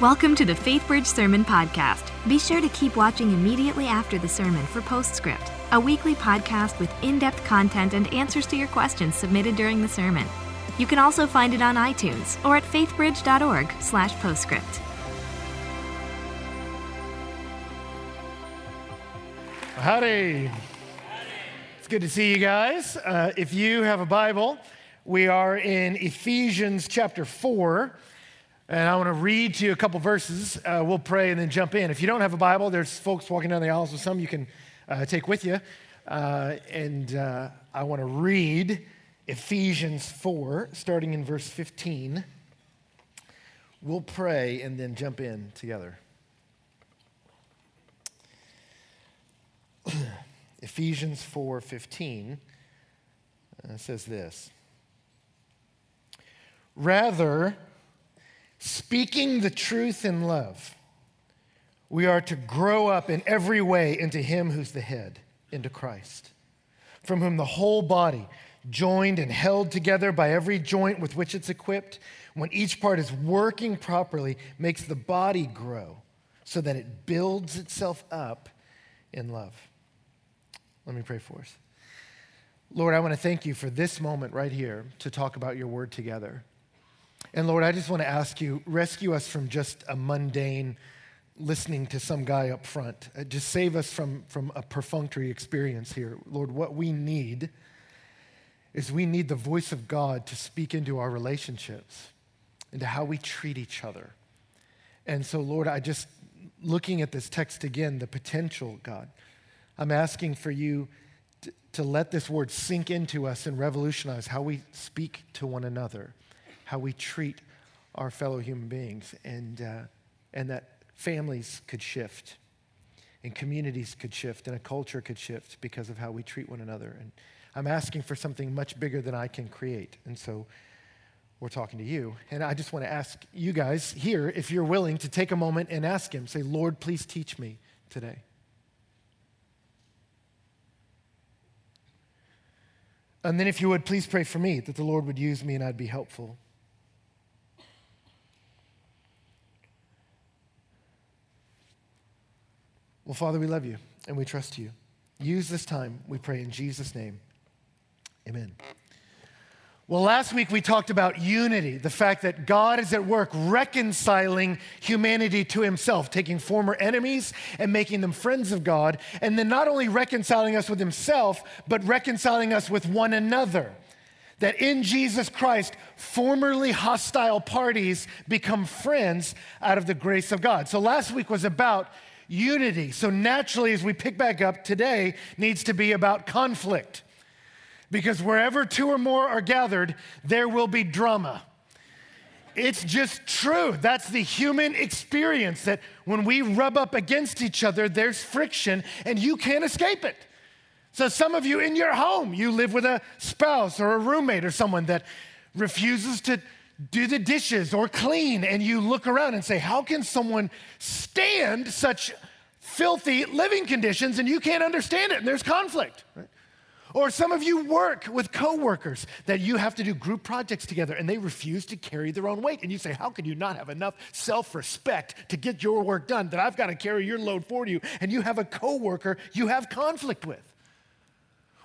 Welcome to the FaithBridge Sermon Podcast. Be sure to keep watching immediately after the sermon for Postscript, a weekly podcast with in depth content and answers to your questions submitted during the sermon. You can also find it on iTunes or at faithbridge.org/slash postscript. Howdy. It's good to see you guys. Uh, if you have a Bible, we are in Ephesians chapter 4. And I want to read to you a couple verses. Uh, we'll pray and then jump in. If you don't have a Bible, there's folks walking down the aisles with some you can uh, take with you. Uh, and uh, I want to read Ephesians 4, starting in verse 15. We'll pray and then jump in together. Ephesians 4:15 uh, says this. Rather, speaking the truth in love, we are to grow up in every way into him who's the head, into Christ, from whom the whole body, joined and held together by every joint with which it's equipped, when each part is working properly, makes the body grow so that it builds itself up in love. Let me pray for us. Lord, I want to thank you for this moment right here to talk about your word together. And Lord, I just want to ask you, rescue us from just a mundane listening to some guy up front. Uh, just save us from, from a perfunctory experience here. Lord, what we need is we need the voice of God to speak into our relationships, into how we treat each other. And so, Lord, I just, looking at this text again, the potential, God, I'm asking for you to, to let this word sink into us and revolutionize how we speak to one another, how we treat our fellow human beings, and, uh, and that families could shift, and communities could shift, and a culture could shift because of how we treat one another. And I'm asking for something much bigger than I can create. And so we're talking to you. And I just want to ask you guys here if you're willing to take a moment and ask Him, say, Lord, please teach me today. And then, if you would, please pray for me that the Lord would use me and I'd be helpful. Well, Father, we love you and we trust you. Use this time, we pray in Jesus' name. Amen. Well, last week we talked about unity, the fact that God is at work reconciling humanity to himself, taking former enemies and making them friends of God, and then not only reconciling us with himself, but reconciling us with one another. That in Jesus Christ, formerly hostile parties become friends out of the grace of God. So last week was about unity. So naturally, as we pick back up, today needs to be about conflict. Because wherever two or more are gathered, there will be drama. It's just true. That's the human experience that when we rub up against each other, there's friction and you can't escape it. So, some of you in your home, you live with a spouse or a roommate or someone that refuses to do the dishes or clean, and you look around and say, How can someone stand such filthy living conditions and you can't understand it? And there's conflict. Right? Or some of you work with coworkers that you have to do group projects together and they refuse to carry their own weight. And you say, How can you not have enough self respect to get your work done that I've got to carry your load for you? And you have a coworker you have conflict with.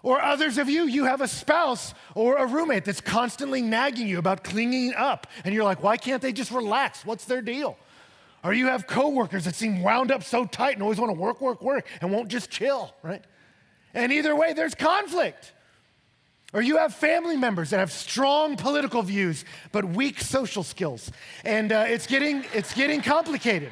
Or others of you, you have a spouse or a roommate that's constantly nagging you about cleaning up. And you're like, Why can't they just relax? What's their deal? Or you have coworkers that seem wound up so tight and always want to work, work, work and won't just chill, right? And either way, there's conflict. Or you have family members that have strong political views but weak social skills. And uh, it's, getting, it's getting complicated.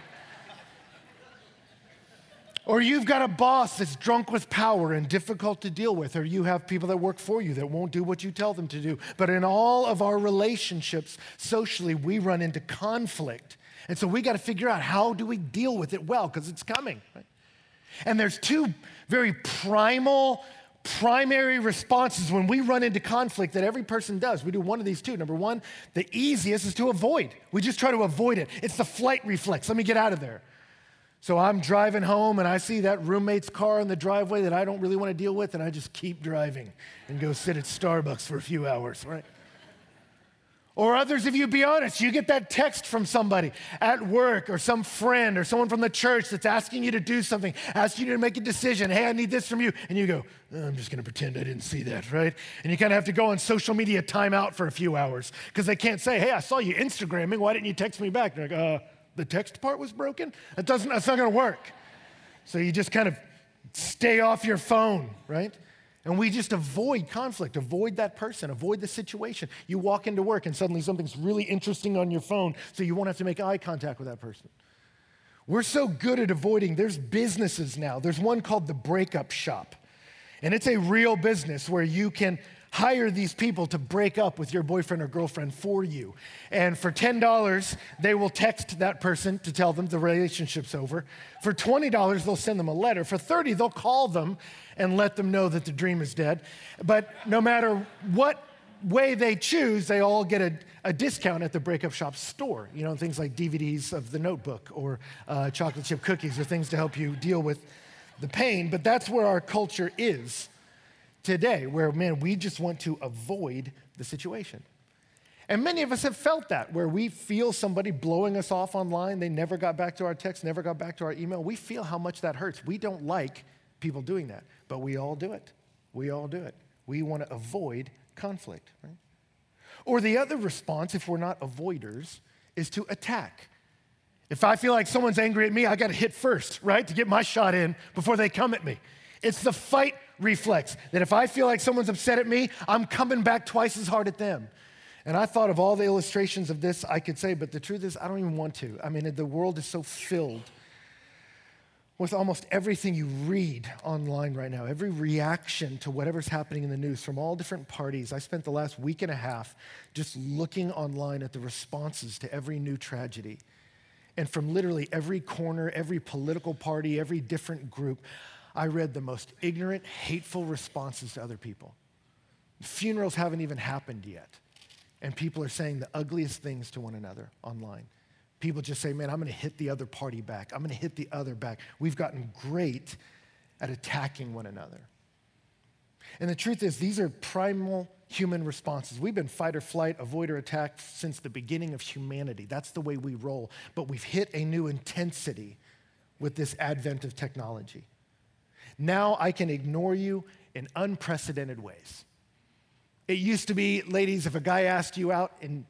Or you've got a boss that's drunk with power and difficult to deal with. Or you have people that work for you that won't do what you tell them to do. But in all of our relationships, socially, we run into conflict. And so we got to figure out how do we deal with it well because it's coming. Right? And there's two very primal, primary responses when we run into conflict that every person does. We do one of these two. Number one, the easiest is to avoid. We just try to avoid it. It's the flight reflex. Let me get out of there. So I'm driving home and I see that roommate's car in the driveway that I don't really want to deal with, and I just keep driving and go sit at Starbucks for a few hours, right? Or others of you, be honest, you get that text from somebody at work or some friend or someone from the church that's asking you to do something, asking you to make a decision. Hey, I need this from you. And you go, oh, I'm just going to pretend I didn't see that, right? And you kind of have to go on social media timeout for a few hours because they can't say, hey, I saw you Instagramming. Why didn't you text me back? They're like, uh, the text part was broken? That doesn't, that's not going to work. So you just kind of stay off your phone, right? And we just avoid conflict, avoid that person, avoid the situation. You walk into work and suddenly something's really interesting on your phone, so you won't have to make eye contact with that person. We're so good at avoiding, there's businesses now. There's one called the Breakup Shop. And it's a real business where you can hire these people to break up with your boyfriend or girlfriend for you. And for $10, they will text that person to tell them the relationship's over. For $20, they'll send them a letter. For 30, they'll call them and let them know that the dream is dead. But no matter what way they choose, they all get a, a discount at the breakup shop store. You know, things like DVDs of the notebook or uh, chocolate chip cookies or things to help you deal with the pain. But that's where our culture is today, where, man, we just want to avoid the situation. And many of us have felt that, where we feel somebody blowing us off online. They never got back to our text, never got back to our email. We feel how much that hurts. We don't like people doing that, but we all do it. We all do it. We want to avoid conflict, right? Or the other response, if we're not avoiders, is to attack. If I feel like someone's angry at me, I got to hit first, right, to get my shot in before they come at me. It's the fight reflex that if I feel like someone's upset at me, I'm coming back twice as hard at them. And I thought of all the illustrations of this I could say, but the truth is, I don't even want to. I mean, the world is so filled with almost everything you read online right now, every reaction to whatever's happening in the news from all different parties. I spent the last week and a half just looking online at the responses to every new tragedy. And from literally every corner, every political party, every different group, I read the most ignorant, hateful responses to other people. Funerals haven't even happened yet. And people are saying the ugliest things to one another online. People just say, man, I'm going to hit the other party back. I'm going to hit the other back. We've gotten great at attacking one another. And the truth is, these are primal human responses. We've been fight or flight, avoid or attack since the beginning of humanity. That's the way we roll. But we've hit a new intensity with this advent of technology. Now I can ignore you in unprecedented ways. It used to be, ladies, if a guy asked you out and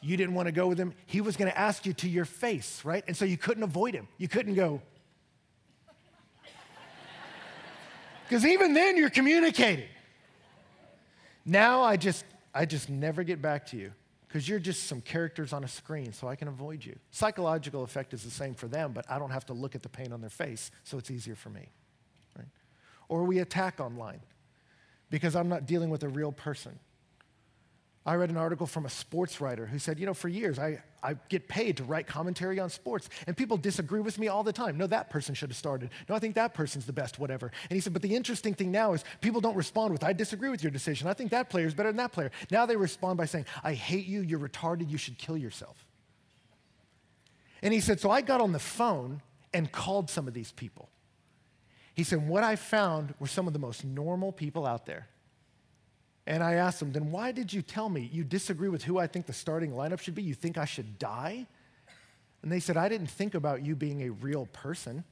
you didn't want to go with him, he was going to ask you to your face, right? And so you couldn't avoid him. You couldn't go. Because even then you're communicating. Now I just I just never get back to you because you're just some characters on a screen, so I can avoid you. Psychological effect is the same for them, but I don't have to look at the pain on their face, so it's easier for me or we attack online because I'm not dealing with a real person. I read an article from a sports writer who said, You know, for years I, I get paid to write commentary on sports, and people disagree with me all the time. No, that person should have started. No, I think that person's the best, whatever. And he said, But the interesting thing now is people don't respond with, I disagree with your decision. I think that player is better than that player. Now they respond by saying, I hate you, you're retarded, you should kill yourself. And he said, So I got on the phone and called some of these people. He said, What I found were some of the most normal people out there. And I asked him, Then why did you tell me you disagree with who I think the starting lineup should be? You think I should die? And they said, I didn't think about you being a real person.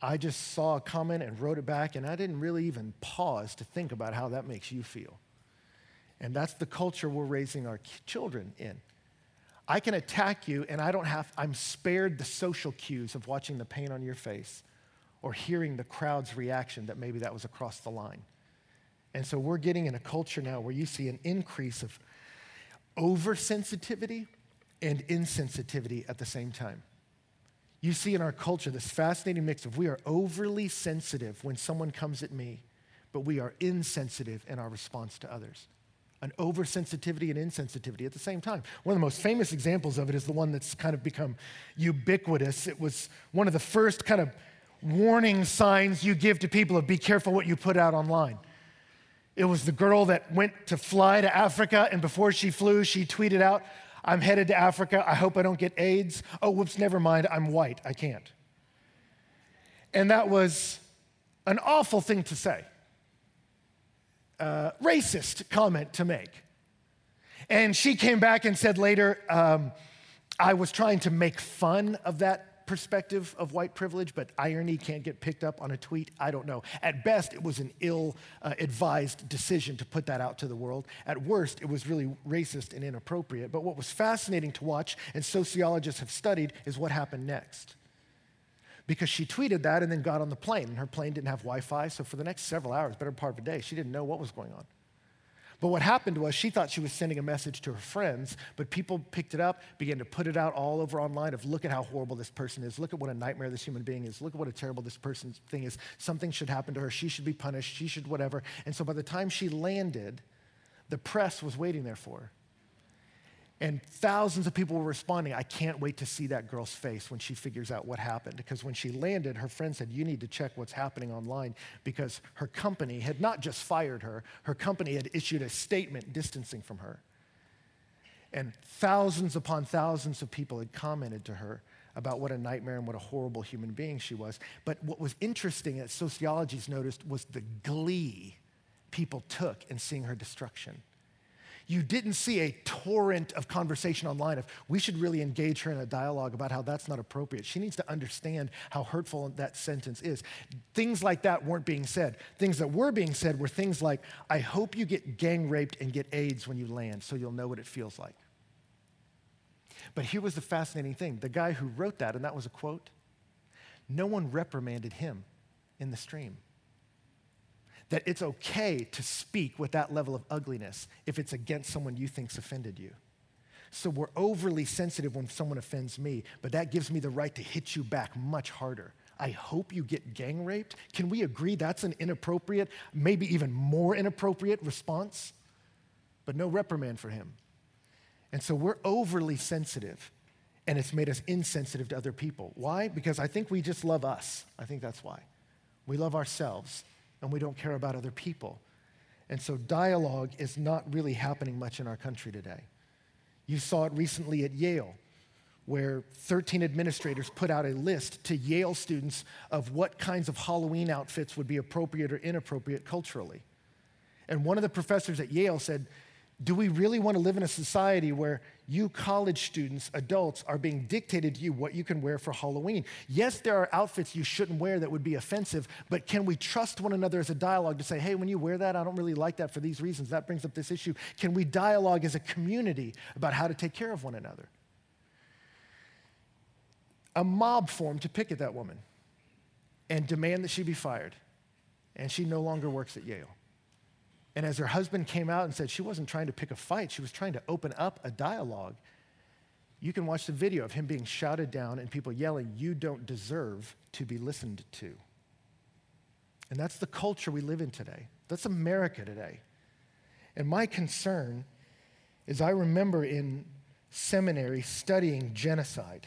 I just saw a comment and wrote it back, and I didn't really even pause to think about how that makes you feel. And that's the culture we're raising our children in. I can attack you, and I don't have, I'm spared the social cues of watching the pain on your face or hearing the crowd's reaction that maybe that was across the line. And so we're getting in a culture now where you see an increase of oversensitivity and insensitivity at the same time. You see in our culture this fascinating mix of we are overly sensitive when someone comes at me, but we are insensitive in our response to others. An oversensitivity and insensitivity at the same time. One of the most famous examples of it is the one that's kind of become ubiquitous. It was one of the first kind of warning signs you give to people of be careful what you put out online. It was the girl that went to fly to Africa, and before she flew, she tweeted out, I'm headed to Africa. I hope I don't get AIDS. Oh, whoops, never mind. I'm white. I can't. And that was an awful thing to say, uh, racist comment to make. And she came back and said later, um, I was trying to make fun of that perspective of white privilege, but irony can't get picked up on a tweet. I don't know. At best, it was an ill uh, advised decision to put that out to the world. At worst, it was really racist and inappropriate. But what was fascinating to watch, and sociologists have studied, is what happened next. Because she tweeted that and then got on the plane, and her plane didn't have Wi Fi, so for the next several hours, better part of the day, she didn't know what was going on. But what happened was she thought she was sending a message to her friends, but people picked it up, began to put it out all over online of look at how horrible this person is, look at what a nightmare this human being is, look at what a terrible this person's thing is. Something should happen to her. She should be punished. She should whatever. And so by the time she landed, the press was waiting there for her. And thousands of people were responding, I can't wait to see that girl's face when she figures out what happened. Because when she landed, her friend said, You need to check what's happening online because her company had not just fired her, her company had issued a statement distancing from her. And thousands upon thousands of people had commented to her about what a nightmare and what a horrible human being she was. But what was interesting, that sociologists noticed, was the glee people took in seeing her destruction you didn't see a torrent of conversation online of we should really engage her in a dialogue about how that's not appropriate. She needs to understand how hurtful that sentence is. Things like that weren't being said. Things that were being said were things like, I hope you get gang raped and get AIDS when you land so you'll know what it feels like. But here was the fascinating thing the guy who wrote that, and that was a quote, no one reprimanded him in the stream that it's okay to speak with that level of ugliness if it's against someone you think's offended you. So we're overly sensitive when someone offends me, but that gives me the right to hit you back much harder. I hope you get gang raped. Can we agree that's an inappropriate, maybe even more inappropriate response? But no reprimand for him. And so we're overly sensitive, and it's made us insensitive to other people. Why? Because I think we just love us. I think that's why. We love ourselves and we don't care about other people. And so dialogue is not really happening much in our country today. You saw it recently at Yale, where 13 administrators put out a list to Yale students of what kinds of Halloween outfits would be appropriate or inappropriate culturally. And one of the professors at Yale said, do we really want to live in a society where you college students, adults, are being dictated to you what you can wear for Halloween? Yes, there are outfits you shouldn't wear that would be offensive, but can we trust one another as a dialogue to say, hey, when you wear that, I don't really like that for these reasons. That brings up this issue. Can we dialogue as a community about how to take care of one another? A mob formed to picket that woman and demand that she be fired, and she no longer works at Yale. And as her husband came out and said she wasn't trying to pick a fight, she was trying to open up a dialogue. You can watch the video of him being shouted down and people yelling, You don't deserve to be listened to. And that's the culture we live in today. That's America today. And my concern is I remember in seminary studying genocide.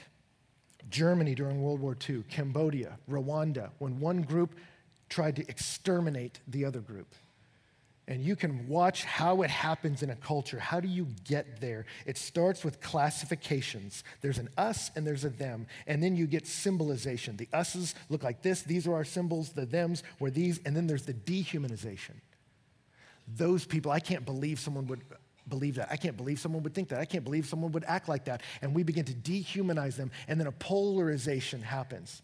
Germany during World War II, Cambodia, Rwanda, when one group tried to exterminate the other group and you can watch how it happens in a culture. How do you get there? It starts with classifications. There's an us and there's a them, and then you get symbolization. The us's look like this, these are our symbols, the thems were these, and then there's the dehumanization. Those people, I can't believe someone would believe that. I can't believe someone would think that. I can't believe someone would act like that. And we begin to dehumanize them, and then a polarization happens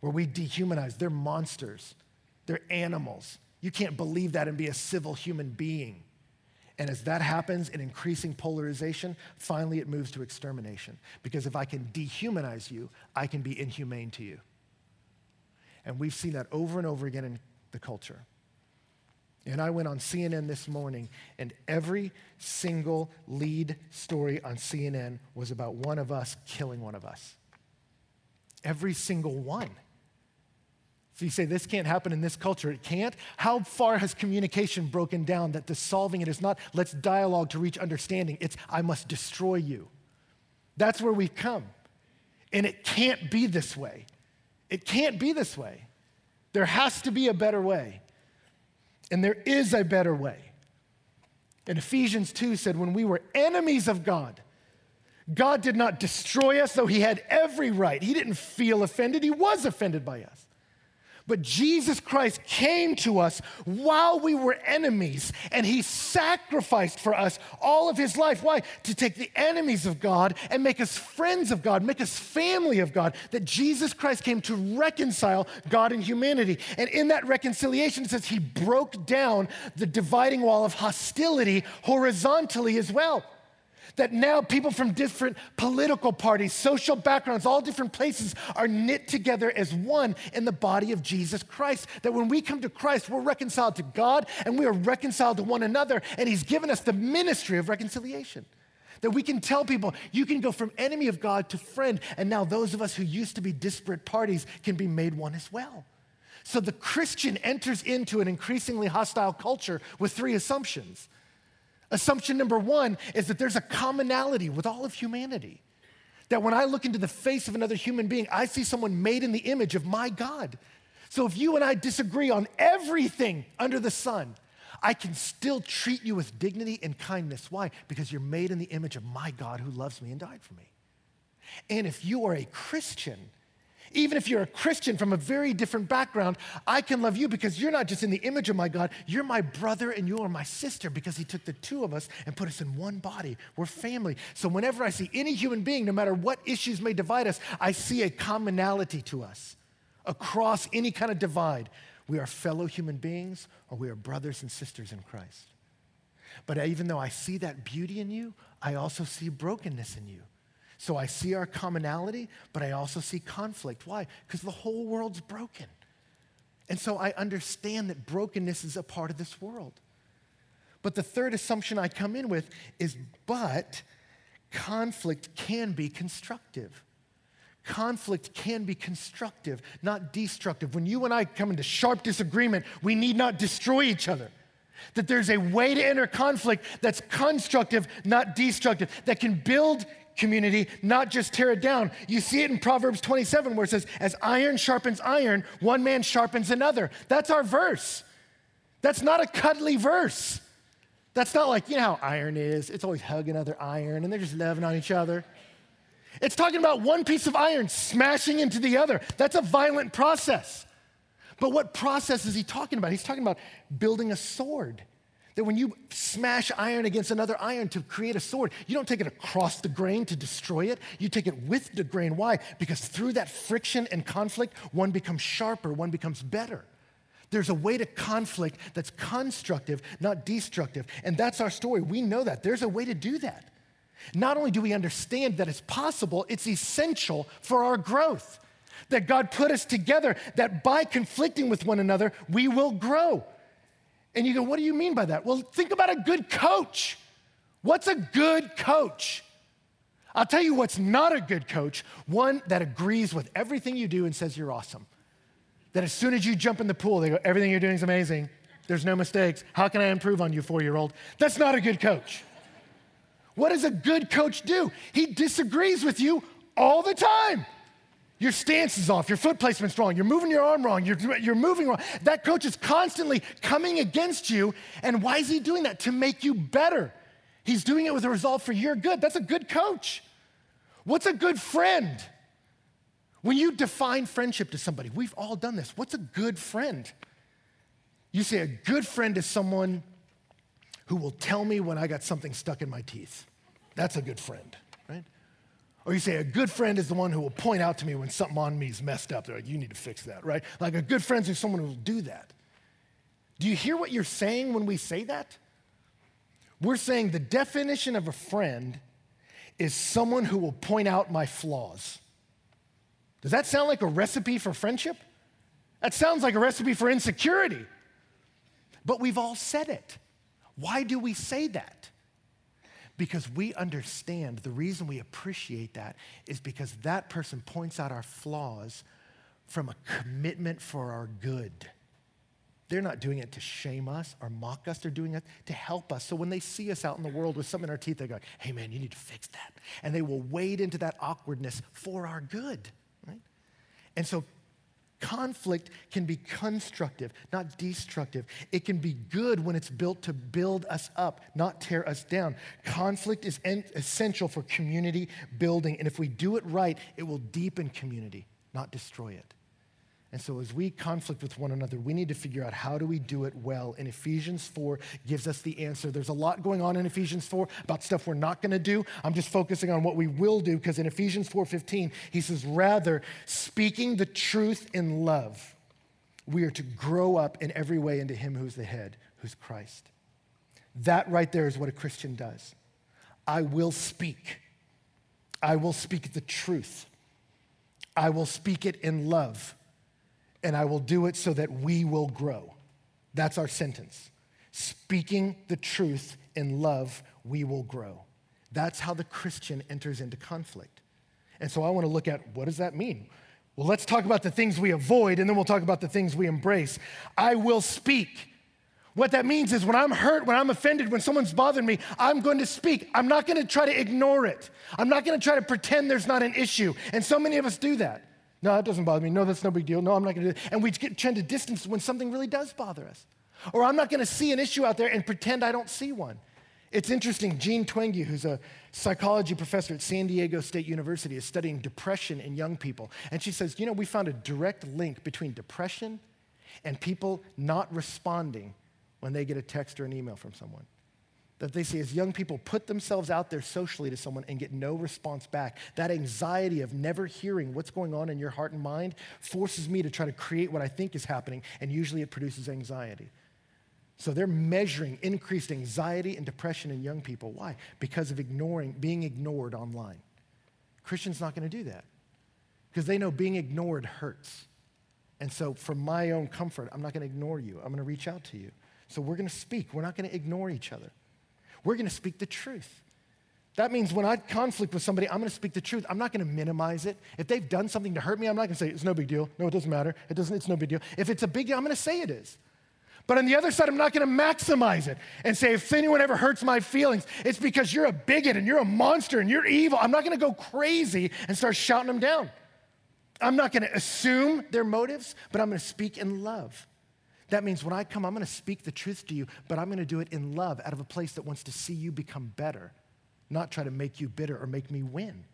where we dehumanize. They're monsters, they're animals. You can't believe that and be a civil human being. And as that happens in increasing polarization, finally it moves to extermination. Because if I can dehumanize you, I can be inhumane to you. And we've seen that over and over again in the culture. And I went on CNN this morning, and every single lead story on CNN was about one of us killing one of us. Every single one. So you say, this can't happen in this culture. It can't. How far has communication broken down that the solving it is not let's dialogue to reach understanding? It's I must destroy you. That's where we've come. And it can't be this way. It can't be this way. There has to be a better way. And there is a better way. And Ephesians 2 said, when we were enemies of God, God did not destroy us, though he had every right. He didn't feel offended, he was offended by us. But Jesus Christ came to us while we were enemies, and he sacrificed for us all of his life. Why? To take the enemies of God and make us friends of God, make us family of God. That Jesus Christ came to reconcile God and humanity. And in that reconciliation, it says he broke down the dividing wall of hostility horizontally as well that now people from different political parties, social backgrounds, all different places are knit together as one in the body of Jesus Christ. That when we come to Christ, we're reconciled to God and we are reconciled to one another, and He's given us the ministry of reconciliation. That we can tell people, you can go from enemy of God to friend, and now those of us who used to be disparate parties can be made one as well. So the Christian enters into an increasingly hostile culture with three assumptions. Assumption number one is that there's a commonality with all of humanity. That when I look into the face of another human being, I see someone made in the image of my God. So if you and I disagree on everything under the sun, I can still treat you with dignity and kindness. Why? Because you're made in the image of my God who loves me and died for me. And if you are a Christian, even if you're a Christian from a very different background, I can love you because you're not just in the image of my God, you're my brother and you are my sister because he took the two of us and put us in one body. We're family. So whenever I see any human being, no matter what issues may divide us, I see a commonality to us across any kind of divide. We are fellow human beings or we are brothers and sisters in Christ. But even though I see that beauty in you, I also see brokenness in you. So I see our commonality, but I also see conflict. Why? Because the whole world's broken. And so I understand that brokenness is a part of this world. But the third assumption I come in with is, but conflict can be constructive. Conflict can be constructive, not destructive. When you and I come into sharp disagreement, we need not destroy each other. That there's a way to enter conflict that's constructive, not destructive, that can build community, not just tear it down. You see it in Proverbs 27 where it says, As iron sharpens iron, one man sharpens another. That's our verse. That's not a cuddly verse. That's not like, you know how iron is. It's always hugging other iron and they're just loving on each other. It's talking about one piece of iron smashing into the other. That's a violent process. But what process is he talking about? He's talking about building a sword. That when you smash iron against another iron to create a sword, you don't take it across the grain to destroy it. You take it with the grain. Why? Because through that friction and conflict, one becomes sharper, one becomes better. There's a way to conflict that's constructive, not destructive. And that's our story. We know that. There's a way to do that. Not only do we understand that it's possible, it's essential for our growth. That God put us together, that by conflicting with one another, we will grow. And you go, what do you mean by that? Well, think about a good coach. What's a good coach? I'll tell you what's not a good coach one that agrees with everything you do and says you're awesome. That as soon as you jump in the pool, they go, everything you're doing is amazing. There's no mistakes. How can I improve on you, four year old? That's not a good coach. What does a good coach do? He disagrees with you all the time. Your stance is off, your foot placement's wrong, you're moving your arm wrong, you're, you're moving wrong. That coach is constantly coming against you. And why is he doing that? To make you better. He's doing it with a result for your good. That's a good coach. What's a good friend? When you define friendship to somebody, we've all done this. What's a good friend? You say a good friend is someone who will tell me when I got something stuck in my teeth. That's a good friend. Or you say, a good friend is the one who will point out to me when something on me is messed up. They're like, you need to fix that, right? Like a good friend is someone who will do that. Do you hear what you're saying when we say that? We're saying the definition of a friend is someone who will point out my flaws. Does that sound like a recipe for friendship? That sounds like a recipe for insecurity. But we've all said it. Why do we say that? Because we understand the reason we appreciate that is because that person points out our flaws from a commitment for our good. They're not doing it to shame us or mock us. They're doing it to help us. So when they see us out in the world with something in our teeth, they go, hey man, you need to fix that. And they will wade into that awkwardness for our good. Right? And so Conflict can be constructive, not destructive. It can be good when it's built to build us up, not tear us down. Conflict is en- essential for community building, and if we do it right, it will deepen community, not destroy it. And so, as we conflict with one another, we need to figure out how do we do it well. And Ephesians 4 gives us the answer. There's a lot going on in Ephesians 4 about stuff we're not going to do. I'm just focusing on what we will do because in Ephesians 4:15, he says, "Rather, speaking the truth in love, we are to grow up in every way into him who's the head, who's Christ." That right there is what a Christian does. I will speak. I will speak the truth. I will speak it in love and I will do it so that we will grow. That's our sentence. Speaking the truth in love, we will grow. That's how the Christian enters into conflict. And so I want to look at what does that mean? Well, let's talk about the things we avoid and then we'll talk about the things we embrace. I will speak. What that means is when I'm hurt, when I'm offended, when someone's bothering me, I'm going to speak. I'm not going to try to ignore it. I'm not going to try to pretend there's not an issue. And so many of us do that. No, that doesn't bother me. No, that's no big deal. No, I'm not going to do it. And we tend to distance when something really does bother us. Or I'm not going to see an issue out there and pretend I don't see one. It's interesting. Jean Twenge, who's a psychology professor at San Diego State University, is studying depression in young people. And she says, you know, we found a direct link between depression and people not responding when they get a text or an email from someone that they see as young people put themselves out there socially to someone and get no response back. That anxiety of never hearing what's going on in your heart and mind forces me to try to create what I think is happening, and usually it produces anxiety. So they're measuring increased anxiety and depression in young people. Why? Because of ignoring, being ignored online. Christians not going to do that because they know being ignored hurts. And so, for my own comfort, I'm not going to ignore you. I'm going to reach out to you. So, we're going to speak. We're not going to ignore each other. We're going to speak the truth. That means when I conflict with somebody, I'm going to speak the truth. I'm not going to minimize it. If they've done something to hurt me, I'm not going to say it's no big deal. No, it doesn't matter. It doesn't. It's no big deal. If it's a big deal, I'm going to say it is. But on the other side, I'm not going to maximize it and say if anyone ever hurts my feelings, it's because you're a bigot and you're a monster and you're evil. I'm not going to go crazy and start shouting them down. I'm not going to assume their motives, but I'm going to speak in love. That means when I come, I'm going to speak the truth to you, but I'm going to do it in love out of a place that wants to see you become better, not try to make you bitter or make me win.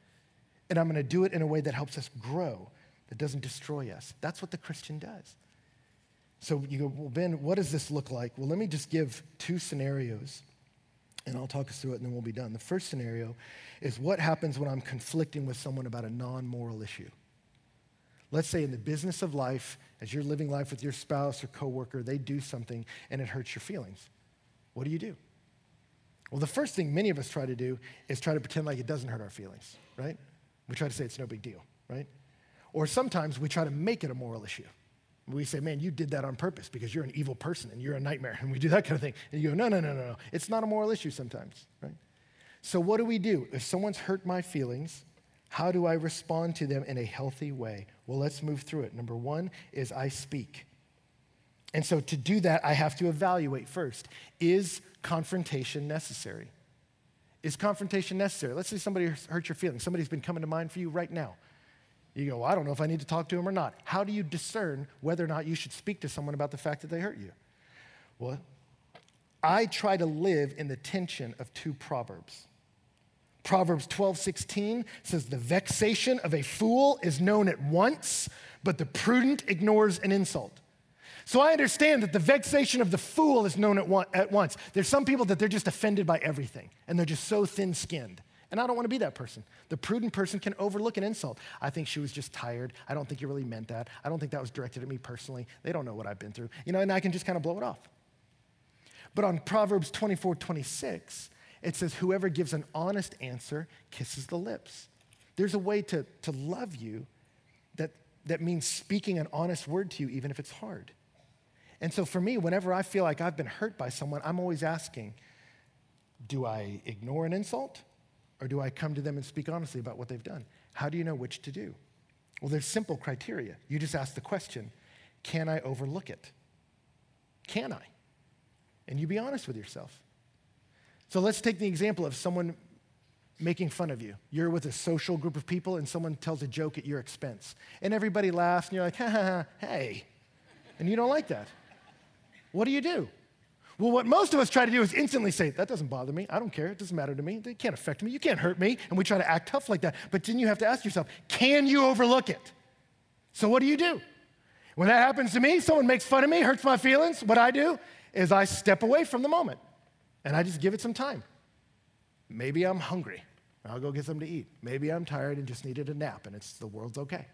And I'm going to do it in a way that helps us grow, that doesn't destroy us. That's what the Christian does. So you go, well, Ben, what does this look like? Well, let me just give two scenarios, and I'll talk us through it, and then we'll be done. The first scenario is what happens when I'm conflicting with someone about a non moral issue. Let's say in the business of life, as you're living life with your spouse or coworker, they do something and it hurts your feelings. What do you do? Well, the first thing many of us try to do is try to pretend like it doesn't hurt our feelings, right? We try to say it's no big deal, right? Or sometimes we try to make it a moral issue. We say, man, you did that on purpose because you're an evil person and you're a nightmare. And we do that kind of thing. And you go, no, no, no, no, no. It's not a moral issue sometimes, right? So what do we do? If someone's hurt my feelings, how do I respond to them in a healthy way? Well, let's move through it. Number one is I speak. And so to do that, I have to evaluate first is confrontation necessary? Is confrontation necessary? Let's say somebody hurt your feelings. Somebody's been coming to mind for you right now. You go, well, I don't know if I need to talk to him or not. How do you discern whether or not you should speak to someone about the fact that they hurt you? Well, I try to live in the tension of two proverbs. Proverbs 12, 16 says, The vexation of a fool is known at once, but the prudent ignores an insult. So I understand that the vexation of the fool is known at, one, at once. There's some people that they're just offended by everything, and they're just so thin skinned. And I don't want to be that person. The prudent person can overlook an insult. I think she was just tired. I don't think you really meant that. I don't think that was directed at me personally. They don't know what I've been through. You know, and I can just kind of blow it off. But on Proverbs 24, 26, it says, Whoever gives an honest answer kisses the lips. There's a way to, to love you that, that means speaking an honest word to you, even if it's hard. And so for me, whenever I feel like I've been hurt by someone, I'm always asking, do I ignore an insult? Or do I come to them and speak honestly about what they've done? How do you know which to do? Well, there's simple criteria. You just ask the question Can I overlook it? Can I? And you be honest with yourself. So let's take the example of someone making fun of you. You're with a social group of people and someone tells a joke at your expense. And everybody laughs and you're like, ha ha ha, hey. And you don't like that. What do you do? Well, what most of us try to do is instantly say, that doesn't bother me. I don't care. It doesn't matter to me. It can't affect me. You can't hurt me. And we try to act tough like that. But then you have to ask yourself, can you overlook it? So what do you do? When that happens to me, someone makes fun of me, hurts my feelings, what I do is I step away from the moment and I just give it some time. Maybe I'm hungry. I'll go get something to eat. Maybe I'm tired and just needed a nap and it's the world's okay.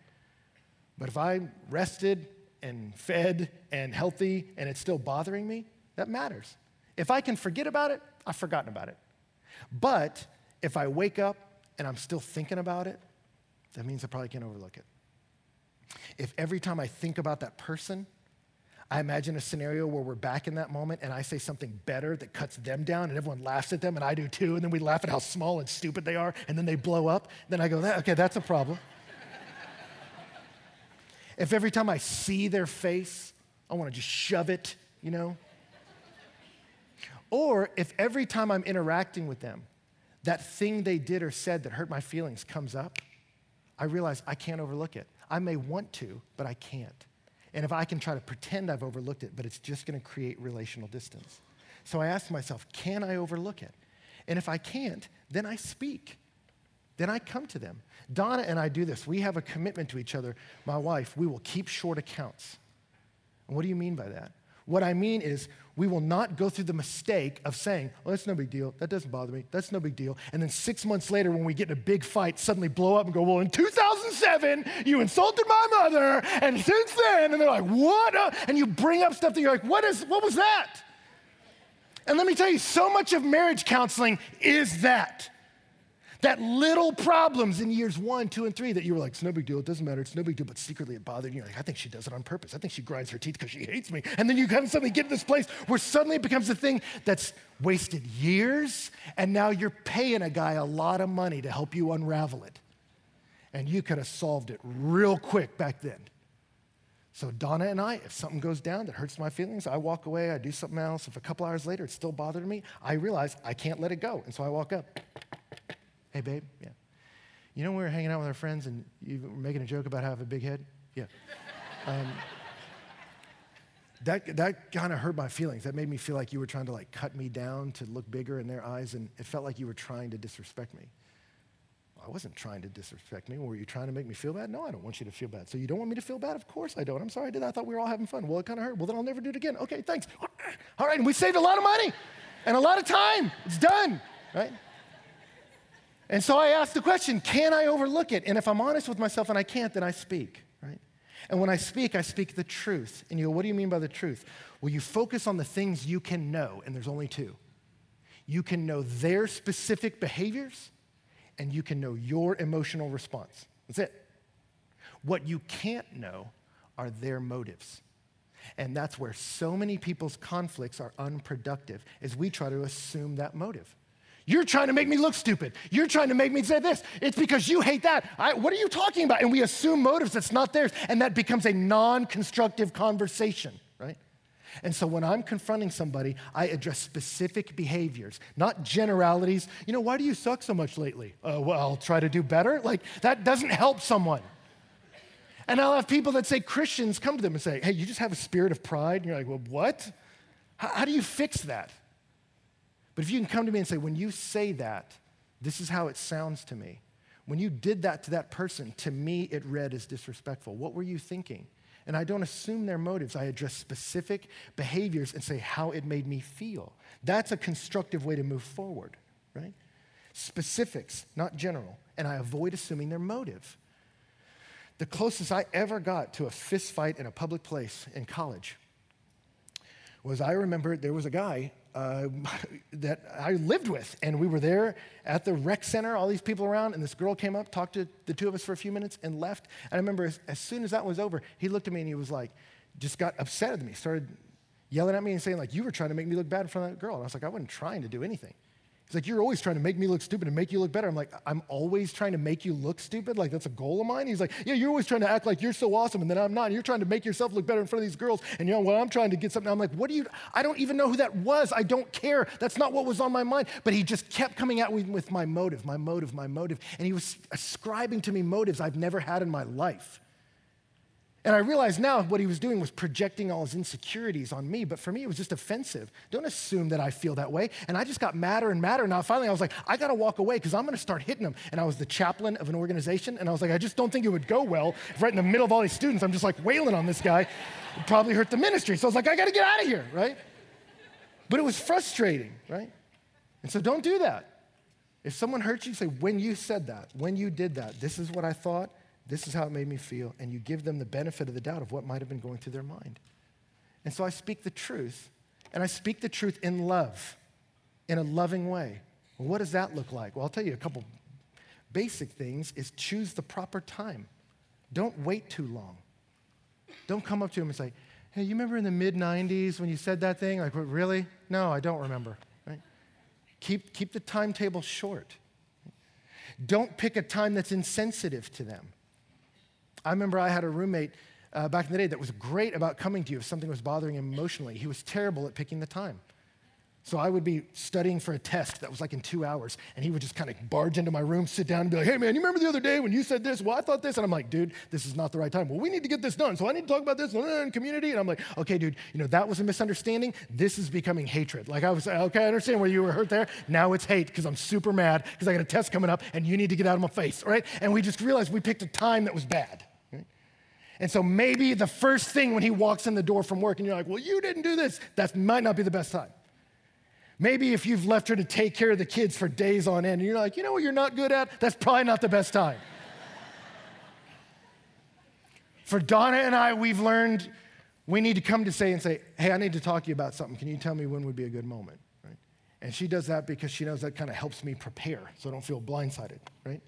But if I'm rested and fed and healthy and it's still bothering me, that matters. If I can forget about it, I've forgotten about it. But if I wake up and I'm still thinking about it, that means I probably can't overlook it. If every time I think about that person, I imagine a scenario where we're back in that moment and I say something better that cuts them down and everyone laughs at them and I do too, and then we laugh at how small and stupid they are and then they blow up, then I go, okay, that's a problem. if every time I see their face, I want to just shove it, you know? Or if every time I'm interacting with them, that thing they did or said that hurt my feelings comes up, I realize I can't overlook it. I may want to, but I can't. And if I can try to pretend I've overlooked it, but it's just going to create relational distance. So I ask myself, can I overlook it? And if I can't, then I speak. Then I come to them. Donna and I do this. We have a commitment to each other. My wife, we will keep short accounts. And what do you mean by that? What I mean is, we will not go through the mistake of saying, oh, that's no big deal. That doesn't bother me. That's no big deal. And then six months later, when we get in a big fight, suddenly blow up and go, well, in 2007, you insulted my mother. And since then, and they're like, what? Uh, and you bring up stuff that you're like, what, is, what was that? And let me tell you, so much of marriage counseling is that. That little problems in years one, two, and three that you were like, it's no big deal, it doesn't matter, it's no big deal, but secretly it bothered you. You're like, I think she does it on purpose. I think she grinds her teeth because she hates me. And then you kind of suddenly get to this place where suddenly it becomes a thing that's wasted years, and now you're paying a guy a lot of money to help you unravel it. And you could have solved it real quick back then. So Donna and I, if something goes down that hurts my feelings, I walk away, I do something else. If a couple hours later it's still bothering me, I realize I can't let it go. And so I walk up. Hey, babe, yeah. You know, we were hanging out with our friends and you were making a joke about how I have a big head? Yeah. Um, that, that kind of hurt my feelings. That made me feel like you were trying to like cut me down to look bigger in their eyes, and it felt like you were trying to disrespect me. Well, I wasn't trying to disrespect me. Were you trying to make me feel bad? No, I don't want you to feel bad. So you don't want me to feel bad? Of course I don't. I'm sorry I did that. I thought we were all having fun. Well, it kind of hurt. Well, then I'll never do it again. Okay, thanks. All right, and we saved a lot of money and a lot of time. It's done, right? And so I ask the question can I overlook it? And if I'm honest with myself and I can't, then I speak, right? And when I speak, I speak the truth. And you go, what do you mean by the truth? Well, you focus on the things you can know, and there's only two. You can know their specific behaviors, and you can know your emotional response. That's it. What you can't know are their motives. And that's where so many people's conflicts are unproductive, is we try to assume that motive. You're trying to make me look stupid. You're trying to make me say this. It's because you hate that. I, what are you talking about? And we assume motives that's not theirs, and that becomes a non constructive conversation, right? And so when I'm confronting somebody, I address specific behaviors, not generalities. You know, why do you suck so much lately? Uh, well, I'll try to do better. Like, that doesn't help someone. And I'll have people that say Christians come to them and say, hey, you just have a spirit of pride. And you're like, well, what? How, how do you fix that? But if you can come to me and say, when you say that, this is how it sounds to me. When you did that to that person, to me it read as disrespectful. What were you thinking? And I don't assume their motives. I address specific behaviors and say how it made me feel. That's a constructive way to move forward, right? Specifics, not general. And I avoid assuming their motive. The closest I ever got to a fist fight in a public place in college was I remember there was a guy uh, that I lived with. And we were there at the rec center, all these people around, and this girl came up, talked to the two of us for a few minutes, and left. And I remember as, as soon as that was over, he looked at me and he was like, just got upset at me, started yelling at me and saying, like, you were trying to make me look bad in front of that girl. And I was like, I wasn't trying to do anything. He's like, You're always trying to make me look stupid and make you look better. I'm like, I'm always trying to make you look stupid? Like, that's a goal of mine? He's like, Yeah, you're always trying to act like you're so awesome, and then I'm not. And you're trying to make yourself look better in front of these girls. And you know, when I'm trying to get something, I'm like, What do you, I don't even know who that was. I don't care. That's not what was on my mind. But he just kept coming at me with my motive, my motive, my motive. And he was ascribing to me motives I've never had in my life. And I realized now what he was doing was projecting all his insecurities on me, but for me, it was just offensive. Don't assume that I feel that way. And I just got madder and madder. Now, finally, I was like, I gotta walk away because I'm gonna start hitting him. And I was the chaplain of an organization, and I was like, I just don't think it would go well. Right in the middle of all these students, I'm just like wailing on this guy. It'd probably hurt the ministry. So I was like, I gotta get out of here, right? But it was frustrating, right? And so don't do that. If someone hurts you, say, when you said that, when you did that, this is what I thought this is how it made me feel. And you give them the benefit of the doubt of what might have been going through their mind. And so I speak the truth, and I speak the truth in love, in a loving way. Well, what does that look like? Well, I'll tell you a couple basic things is choose the proper time. Don't wait too long. Don't come up to them and say, hey, you remember in the mid 90s when you said that thing? Like, really? No, I don't remember. Right? Keep, keep the timetable short. Don't pick a time that's insensitive to them. I remember I had a roommate uh, back in the day that was great about coming to you if something was bothering him emotionally. He was terrible at picking the time. So I would be studying for a test that was like in two hours, and he would just kind of barge into my room, sit down, and be like, hey, man, you remember the other day when you said this? Well, I thought this. And I'm like, dude, this is not the right time. Well, we need to get this done. So I need to talk about this in community. And I'm like, okay, dude, you know, that was a misunderstanding. This is becoming hatred. Like I was, okay, I understand where you were hurt there. Now it's hate because I'm super mad because I got a test coming up, and you need to get out of my face, right? And we just realized we picked a time that was bad. And so maybe the first thing when he walks in the door from work and you're like, well, you didn't do this, that might not be the best time. Maybe if you've left her to take care of the kids for days on end and you're like, you know what you're not good at? That's probably not the best time. for Donna and I, we've learned we need to come to say and say, hey, I need to talk to you about something. Can you tell me when would be a good moment? Right? And she does that because she knows that kind of helps me prepare so I don't feel blindsided, right?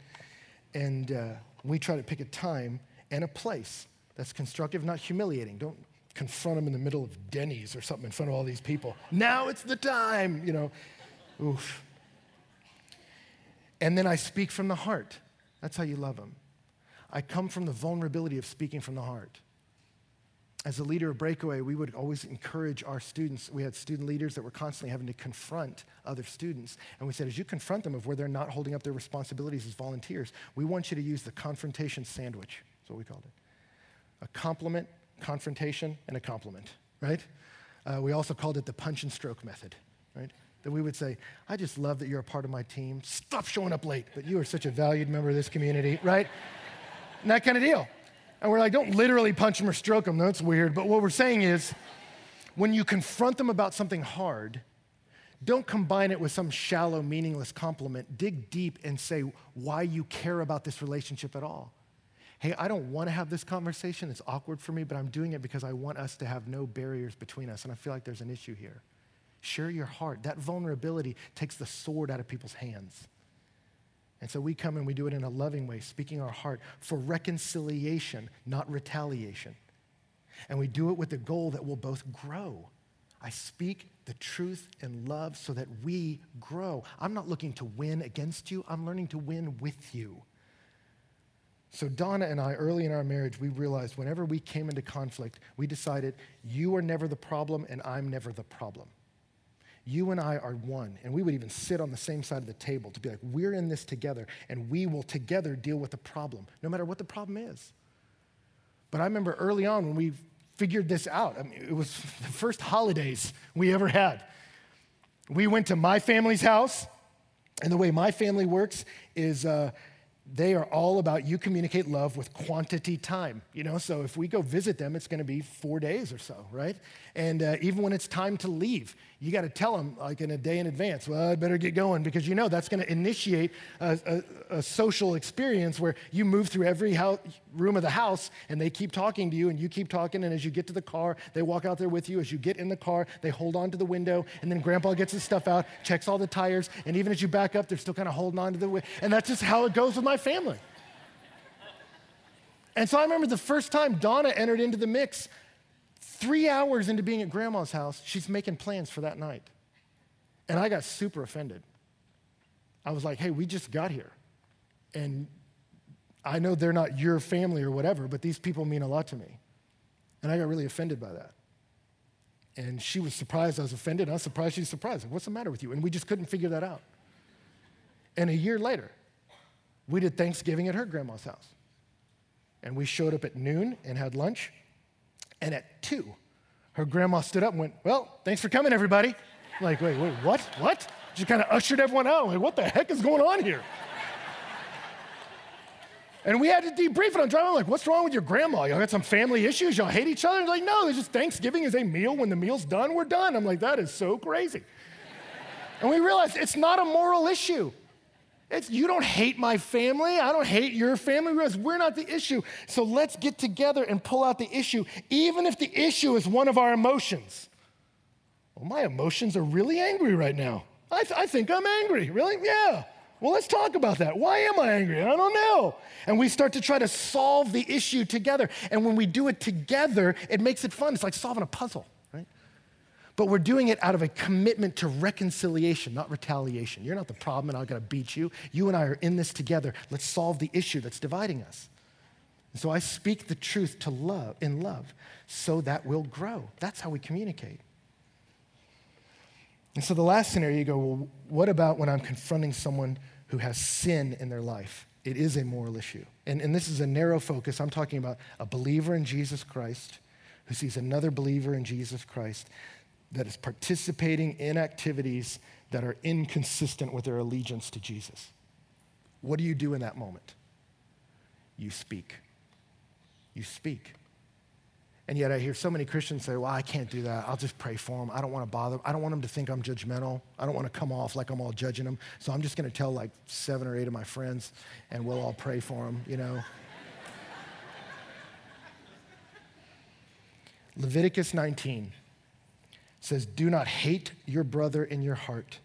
And uh, we try to pick a time and a place that's constructive, not humiliating. Don't confront them in the middle of Denny's or something in front of all these people. Now it's the time, you know. Oof. And then I speak from the heart. That's how you love them. I come from the vulnerability of speaking from the heart. As a leader of Breakaway, we would always encourage our students. We had student leaders that were constantly having to confront other students. And we said, as you confront them of where they're not holding up their responsibilities as volunteers, we want you to use the confrontation sandwich. That's what we called it a compliment, confrontation, and a compliment, right? Uh, we also called it the punch and stroke method, right? That we would say, I just love that you're a part of my team. Stop showing up late, but you are such a valued member of this community, right? and that kind of deal. And we're like, don't literally punch them or stroke them. That's weird. But what we're saying is, when you confront them about something hard, don't combine it with some shallow, meaningless compliment. Dig deep and say why you care about this relationship at all hey, I don't want to have this conversation. It's awkward for me, but I'm doing it because I want us to have no barriers between us. And I feel like there's an issue here. Share your heart. That vulnerability takes the sword out of people's hands. And so we come and we do it in a loving way, speaking our heart for reconciliation, not retaliation. And we do it with the goal that we'll both grow. I speak the truth in love so that we grow. I'm not looking to win against you, I'm learning to win with you. So, Donna and I, early in our marriage, we realized whenever we came into conflict, we decided you are never the problem and I'm never the problem. You and I are one. And we would even sit on the same side of the table to be like, we're in this together and we will together deal with the problem, no matter what the problem is. But I remember early on when we figured this out, I mean, it was the first holidays we ever had. We went to my family's house, and the way my family works is uh, they are all about you communicate love with quantity time you know? So if we go visit them it's going to be four days or so right? And uh, even when it's time to leave you got to tell them like in a day in advance well i better get going because you know that's going to initiate a, a, a, social experience where you move through every house, room of the house and they keep talking to you and you keep talking and as you get to the car they walk out there with you. As you get in the car they hold on to the window and then grandpa gets his stuff out checks all the tires and even as you back up they're still kind of holding on to the window and that's just how it goes with my family and so i remember the first time donna entered into the mix Three hours into being at grandma's house, she's making plans for that night. And I got super offended. I was like, hey, we just got here. And I know they're not your family or whatever, but these people mean a lot to me. And I got really offended by that. And she was surprised I was offended. I was surprised she's surprised. Like, What's the matter with you? And we just couldn't figure that out. And a year later, we did Thanksgiving at her grandma's house. And we showed up at noon and had lunch. And at 2, her grandma stood up and went, Well, thanks for coming, everybody. Like, wait, wait, what? What? She kind of ushered everyone out. Like, what the heck is going on here? And we had to debrief it on driving. I'm like, what's wrong with your grandma? Y'all got some family issues? Y'all hate each other? Like, no, it's just Thanksgiving is a meal. When the meal's done, we're done. I'm like, that is so crazy. and we realized it's not a moral issue. It's, you don't hate my family. I don't hate your family. We're not the issue. So let's get together and pull out the issue, even if the issue is one of our emotions. Well, my emotions are really angry right now. I, th- I think I'm angry. Really? Yeah. Well, let's talk about that. Why am I angry? I don't know. And we start to try to solve the issue together. And when we do it together, it makes it fun. It's like solving a puzzle? But we're doing it out of a commitment to reconciliation, not retaliation. You're not the problem, and I'm going to beat you. You and I are in this together. Let's solve the issue that's dividing us. And so I speak the truth to love in love so that we'll grow. That's how we communicate. And so the last scenario, you go, well, what about when I'm confronting someone who has sin in their life? It is a moral issue. And, and this is a narrow focus. I'm talking about a believer in Jesus Christ who sees another believer in Jesus Christ that is participating in activities that are inconsistent with their allegiance to Jesus. What do you do in that moment? You speak. You speak. And yet I hear so many Christians say, well, I can't do that. I'll just pray for them. I don't want to bother them. I don't want them to think I'm judgmental. I don't want to come off like I'm all judging them. So I'm just going to tell like seven or eight of my friends and we'll all pray for them, you know. Leviticus 19 says, Do not hate your brother in your heart.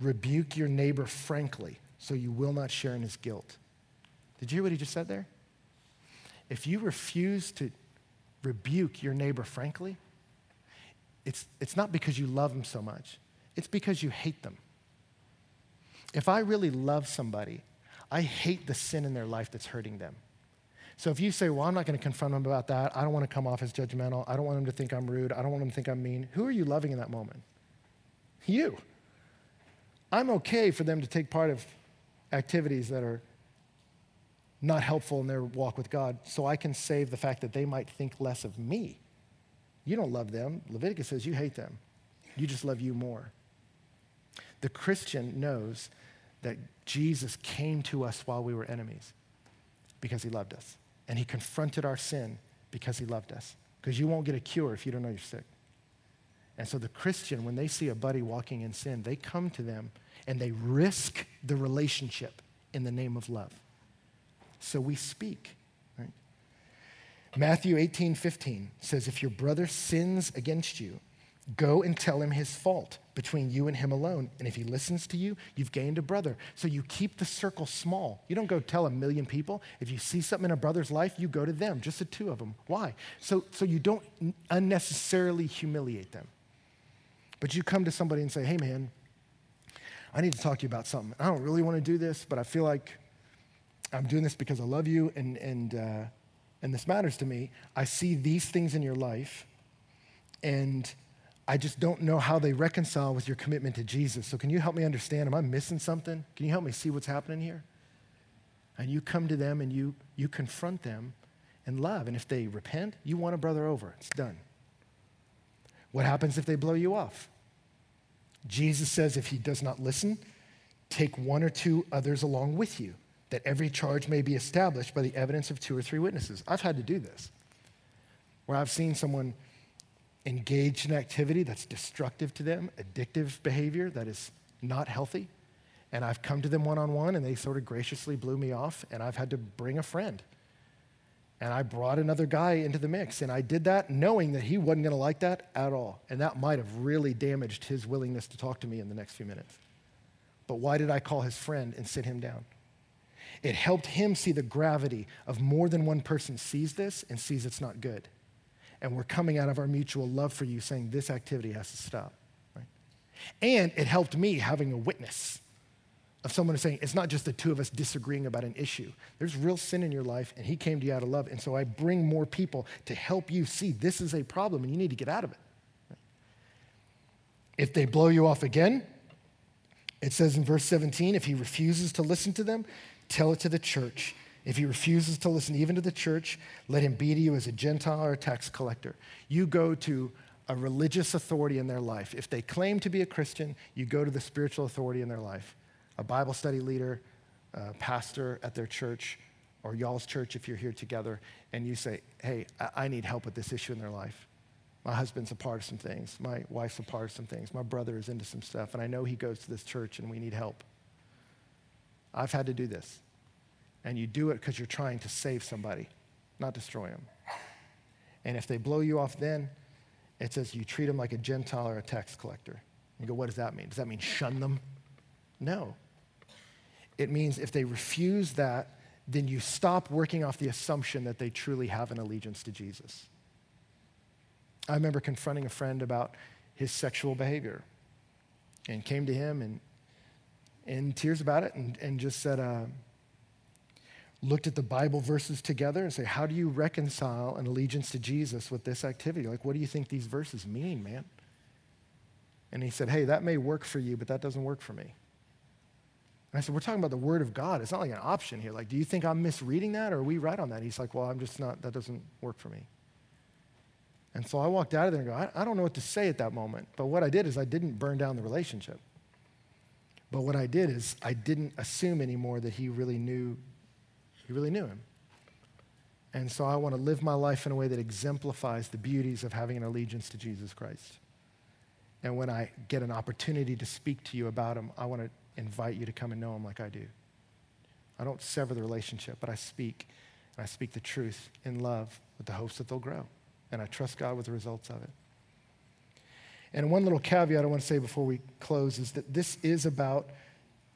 Rebuke your neighbor frankly so you will not share in his guilt. Did you hear what he just said there? If you refuse to rebuke your neighbor frankly, it's, it's not because you love them so much, it's because you hate them. If I really love somebody, I hate the sin in their life that's hurting them. So if you say, Well, I'm not going to confront them about that, I don't want to come off as judgmental, I don't want them to think I'm rude, I don't want them to think I'm mean, who are you loving in that moment? You. I'm okay for them to take part of activities that are not helpful in their walk with God, so I can save the fact that they might think less of me. You don't love them. Leviticus says you hate them. You just love you more. The Christian knows that Jesus came to us while we were enemies because he loved us. And he confronted our sin because he loved us. Because you won't get a cure if you don't know you're sick. And so the Christian, when they see a buddy walking in sin, they come to them and they risk the relationship in the name of love so we speak. Right? Matthew 18, 15 says, If your brother sins against you, go and tell him his fault between you and him alone. And if he listens to you, you've gained a brother. So you keep the circle small. You don't go tell a million people. If you see something in a brother's life, you go to them, just the two of them. Why? So, so you don't unnecessarily humiliate them. But you come to somebody and say, hey, man, I need to talk to you about something. I don't really want to do this, but I feel like I'm doing this because I love you and, and, uh, and this matters to me. I see these things in your life, and I just don't know how they reconcile with your commitment to Jesus. So, can you help me understand? Am I missing something? Can you help me see what's happening here? And you come to them and you, you confront them in love. And if they repent, you want a brother over. It's done. What happens if they blow you off? Jesus says if he does not listen, take one or two others along with you that every charge may be established by the evidence of two or three witnesses. I've had to do this, where I've seen someone engage in activity that's destructive to them, addictive behavior that is not healthy, and I've come to them one on one and they sort of graciously blew me off, and I've had to bring a friend. And I brought another guy into the mix, and I did that knowing that he wasn't going to like that at all. And that might have really damaged his willingness to talk to me in the next few minutes. But why did I call his friend and sit him down? It helped him see the gravity of more than one person sees this and sees it's not good. And we're coming out of our mutual love for you saying this activity has to stop. Right? And it helped me having a witness of someone saying it's not just the two of us disagreeing about an issue. There's real sin in your life, and he came to you out of love. And so I bring more people to help you see this is a problem and you need to get out of it. Right? If they blow you off again, it says in verse 17, if he refuses to listen to them, Tell it to the church. If he refuses to listen even to the church, let him be to you as a Gentile or a tax collector. You go to a religious authority in their life. If they claim to be a Christian, you go to the spiritual authority in their life a Bible study leader, a pastor at their church, or y'all's church if you're here together, and you say, Hey, I need help with this issue in their life. My husband's a part of some things. My wife's a part of some things. My brother is into some stuff, and I know he goes to this church and we need help. I've had to do this. And you do it because you're trying to save somebody, not destroy them. And if they blow you off then, it says you treat them like a Gentile or a tax collector. You go, what does that mean? Does that mean shun them? No. It means if they refuse that, then you stop working off the assumption that they truly have an allegiance to Jesus. I remember confronting a friend about his sexual behavior and came to him and in tears about it and, and just said, uh, looked at the Bible verses together and say, How do you reconcile an allegiance to Jesus with this activity? Like, what do you think these verses mean, man? And he said, Hey, that may work for you, but that doesn't work for me. And I said, We're talking about the Word of God. It's not like an option here. Like, do you think I'm misreading that or are we right on that? He's like, Well, I'm just not, that doesn't work for me. And so I walked out of there and go, I, I don't know what to say at that moment. But what I did is I didn't burn down the relationship. But what I did is I didn't assume anymore that he really knew he really knew him. And so I want to live my life in a way that exemplifies the beauties of having an allegiance to Jesus Christ. And when I get an opportunity to speak to you about him, I want to invite you to come and know him like I do. I don't sever the relationship, but I speak. And I speak the truth in love with the hopes that they'll grow. And I trust God with the results of it. And one little caveat I want to say before we close is that this is about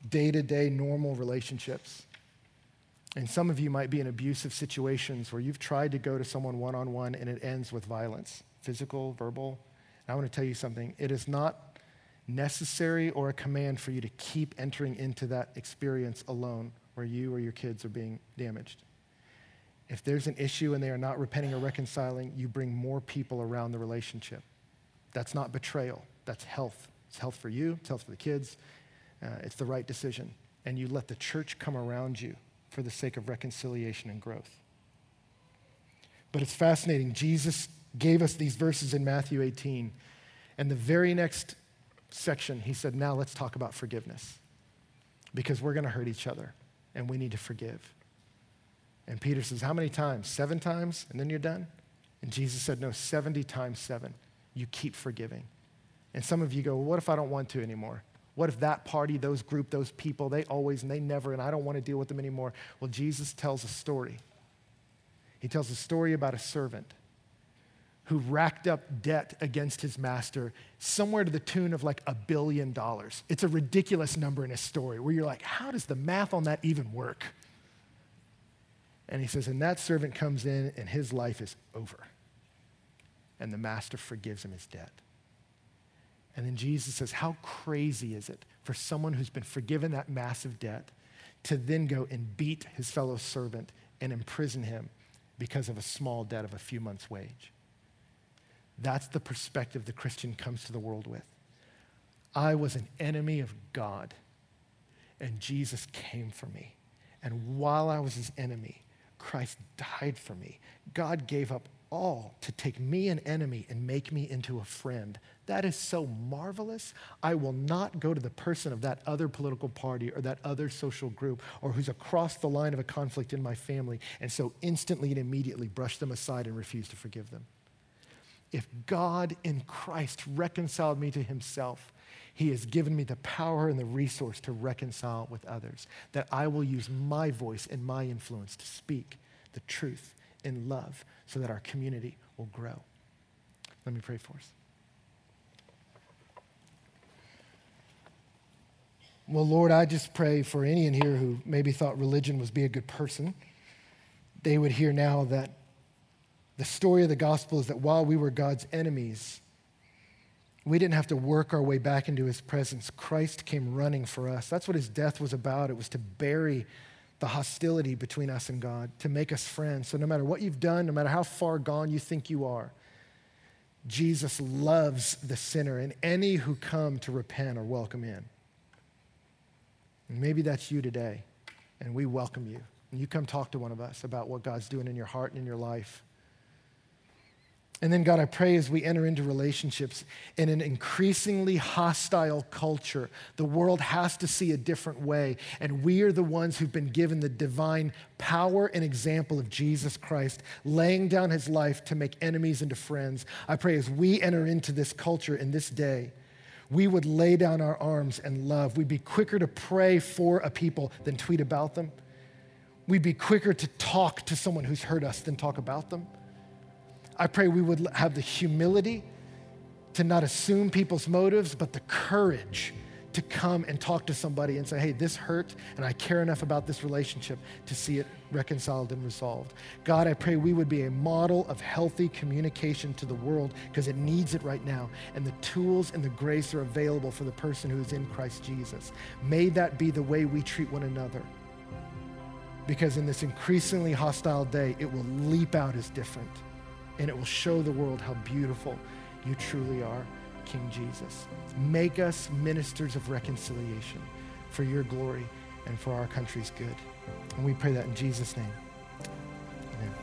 day to day normal relationships. And some of you might be in abusive situations where you've tried to go to someone one on one and it ends with violence physical, verbal. And I want to tell you something it is not necessary or a command for you to keep entering into that experience alone where you or your kids are being damaged. If there's an issue and they are not repenting or reconciling, you bring more people around the relationship. That's not betrayal, that's health. It's health for you, it's health for the kids. Uh, it's the right decision. And you let the church come around you for the sake of reconciliation and growth. But it's fascinating. Jesus gave us these verses in Matthew 18. And the very next section, he said, Now let's talk about forgiveness. Because we're going to hurt each other and we need to forgive. And Peter says, How many times? Seven times? And then you're done? And Jesus said, No, 70 times seven. You keep forgiving. And some of you go, well, What if I don't want to anymore? What if that party, those group, those people, they always and they never, and I don't want to deal with them anymore? Well, Jesus tells a story. He tells a story about a servant who racked up debt against his master somewhere to the tune of like a billion dollars. It's a ridiculous number in a story where you're like, how does the math on that even work? And he says, and that servant comes in and his life is over. And the master forgives him his debt. And then Jesus says, How crazy is it for someone who's been forgiven that massive debt to then go and beat his fellow servant and imprison him because of a small debt of a few months' wage? That's the perspective the Christian comes to the world with. I was an enemy of God, and Jesus came for me. And while I was his enemy, Christ died for me. God gave up all to take me, an enemy, and make me into a friend. That is so marvelous. I will not go to the person of that other political party or that other social group or who's across the line of a conflict in my family and so instantly and immediately brush them aside and refuse to forgive them. If God in Christ reconciled me to himself, he has given me the power and the resource to reconcile with others, that I will use my voice and my influence to speak the truth in love so that our community will grow. Let me pray for us. Well, Lord, I just pray for any in here who maybe thought religion was be a good person. They would hear now that the story of the gospel is that while we were God's enemies, we didn't have to work our way back into his presence. Christ came running for us. That's what his death was about. It was to bury the hostility between us and God, to make us friends. So no matter what you've done, no matter how far gone you think you are, Jesus loves the sinner, and any who come to repent are welcome in. And maybe that's you today, and we welcome you. And you come talk to one of us about what God's doing in your heart and in your life. And then, God, I pray as we enter into relationships in an increasingly hostile culture, the world has to see a different way. And we are the ones who've been given the divine power and example of Jesus Christ, laying down his life to make enemies into friends. I pray as we enter into this culture in this day, we would lay down our arms and love. We'd be quicker to pray for a people than tweet about them. We'd be quicker to talk to someone who's hurt us than talk about them. I pray we would have the humility to not assume people's motives, but the courage to come and talk to somebody and say, hey, this hurt, and I care enough about this relationship to see it reconciled and resolved. God, I pray we would be a model of healthy communication to the world because it needs it right now. And the tools and the grace are available for the person who is in Christ Jesus. May that be the way we treat one another. Because in this increasingly hostile day, it will leap out as different and it will show the world how beautiful you truly are, King Jesus. Make us ministers of reconciliation for your glory and for our country's good. And we pray that in Jesus' name. Amen.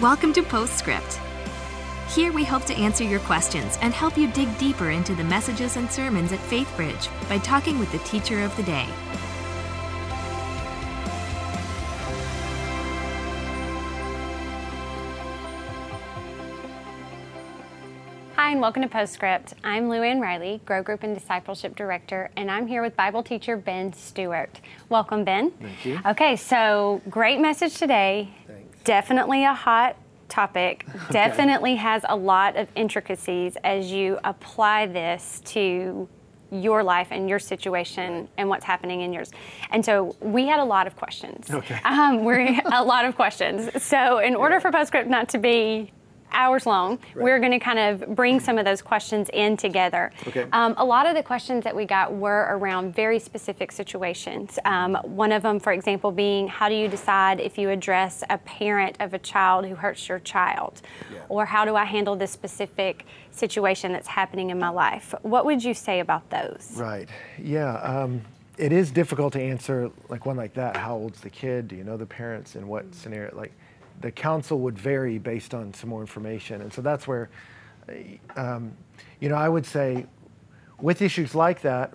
Welcome to Postscript. Here we hope to answer your questions and help you dig deeper into the messages and sermons at FaithBridge by talking with the teacher of the day. Hi, and welcome to Postscript. I'm Luann Riley, Grow Group and Discipleship Director, and I'm here with Bible teacher Ben Stewart. Welcome, Ben. Thank you. Okay, so great message today. Thanks. Definitely a hot topic. Definitely has a lot of intricacies as you apply this to your life and your situation and what's happening in yours. And so we had a lot of questions. Okay. Um, we're a lot of questions. So in order for Postscript not to be hours long. Right. We're going to kind of bring some of those questions in together. Okay. Um, a lot of the questions that we got were around very specific situations. Um, one of them, for example, being how do you decide if you address a parent of a child who hurts your child? Yeah. Or how do I handle this specific situation that's happening in my life? What would you say about those? Right. Yeah. Um, it is difficult to answer like one like that. How old's the kid? Do you know the parents? In what scenario? Like, the counsel would vary based on some more information, and so that's where, um, you know, I would say, with issues like that,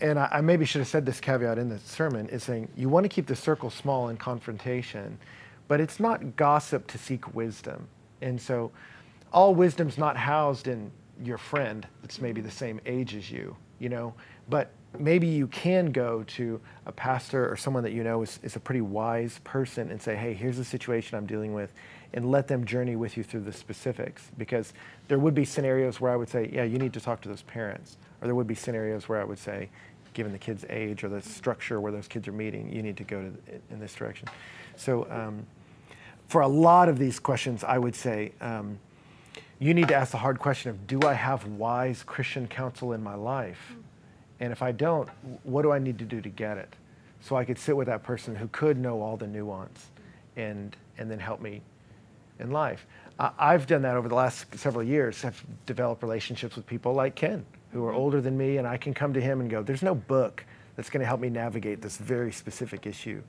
and I, I maybe should have said this caveat in the sermon is saying you want to keep the circle small in confrontation, but it's not gossip to seek wisdom, and so all wisdom's not housed in your friend that's maybe the same age as you, you know, but maybe you can go to a pastor or someone that you know is, is a pretty wise person and say, hey, here's the situation I'm dealing with, and let them journey with you through the specifics. Because there would be scenarios where I would say, yeah, you need to talk to those parents. Or there would be scenarios where I would say, given the kid's age or the structure where those kids are meeting, you need to go to in this direction. So um, for a lot of these questions, I would say, um, you need to ask the hard question of, do I have wise Christian counsel in my life? And if I don't, what do I need to do to get it? So I could sit with that person who could know all the nuance and, and then help me in life. I, I've done that over the last several years. I've developed relationships with people like Ken, who are mm-hmm. older than me, and I can come to him and go, there's no book that's going to help me navigate this very specific issue.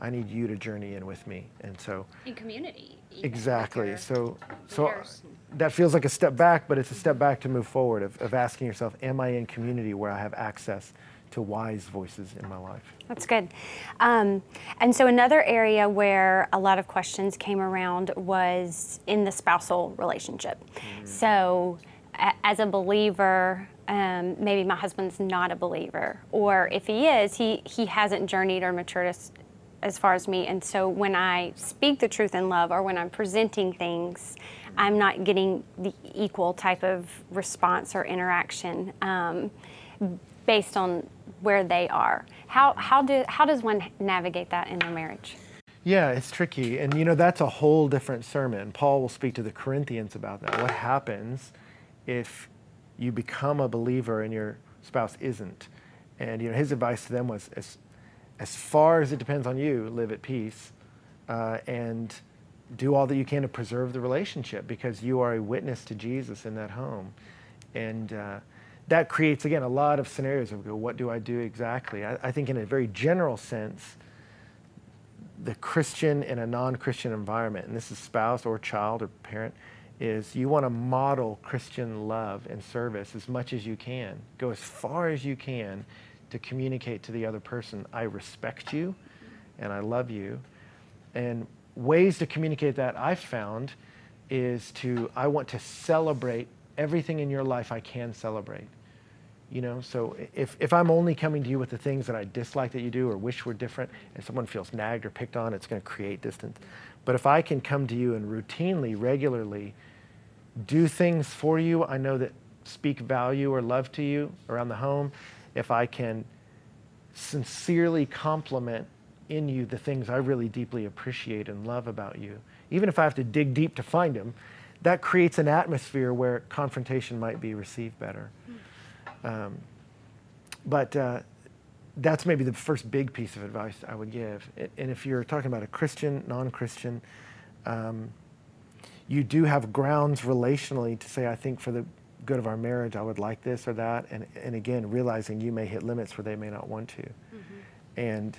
I need you to journey in with me. And so In community. Exactly. So, so that feels like a step back, but it's a step back to move forward of, of asking yourself, am I in community where I have access to wise voices in my life? That's good. Um, and so another area where a lot of questions came around was in the spousal relationship. So, a- as a believer, um, maybe my husband's not a believer, or if he is, he he hasn't journeyed or matured as, as far as me. And so when I speak the truth in love, or when I'm presenting things, I'm not getting the equal type of response or interaction. Um, based on where they are. How, how, do, how does one navigate that in their marriage? Yeah, it's tricky. And you know, that's a whole different sermon. Paul will speak to the Corinthians about that. What happens if you become a believer and your spouse isn't? And you know, his advice to them was as, as far as it depends on you, live at peace uh, and do all that you can to preserve the relationship because you are a witness to Jesus in that home. And uh, that creates, again, a lot of scenarios of what do I do exactly? I, I think, in a very general sense, the Christian in a non Christian environment, and this is spouse or child or parent, is you want to model Christian love and service as much as you can. Go as far as you can to communicate to the other person, I respect you and I love you. And ways to communicate that I've found is to, I want to celebrate everything in your life I can celebrate. You know, so if, if I'm only coming to you with the things that I dislike that you do or wish were different, and someone feels nagged or picked on, it's going to create distance. But if I can come to you and routinely, regularly do things for you, I know that speak value or love to you around the home, if I can sincerely compliment in you the things I really deeply appreciate and love about you, even if I have to dig deep to find them, that creates an atmosphere where confrontation might be received better. Um, but uh, that's maybe the first big piece of advice I would give. And if you're talking about a Christian, non Christian, um, you do have grounds relationally to say, I think for the good of our marriage, I would like this or that. And, and again, realizing you may hit limits where they may not want to. Mm-hmm. And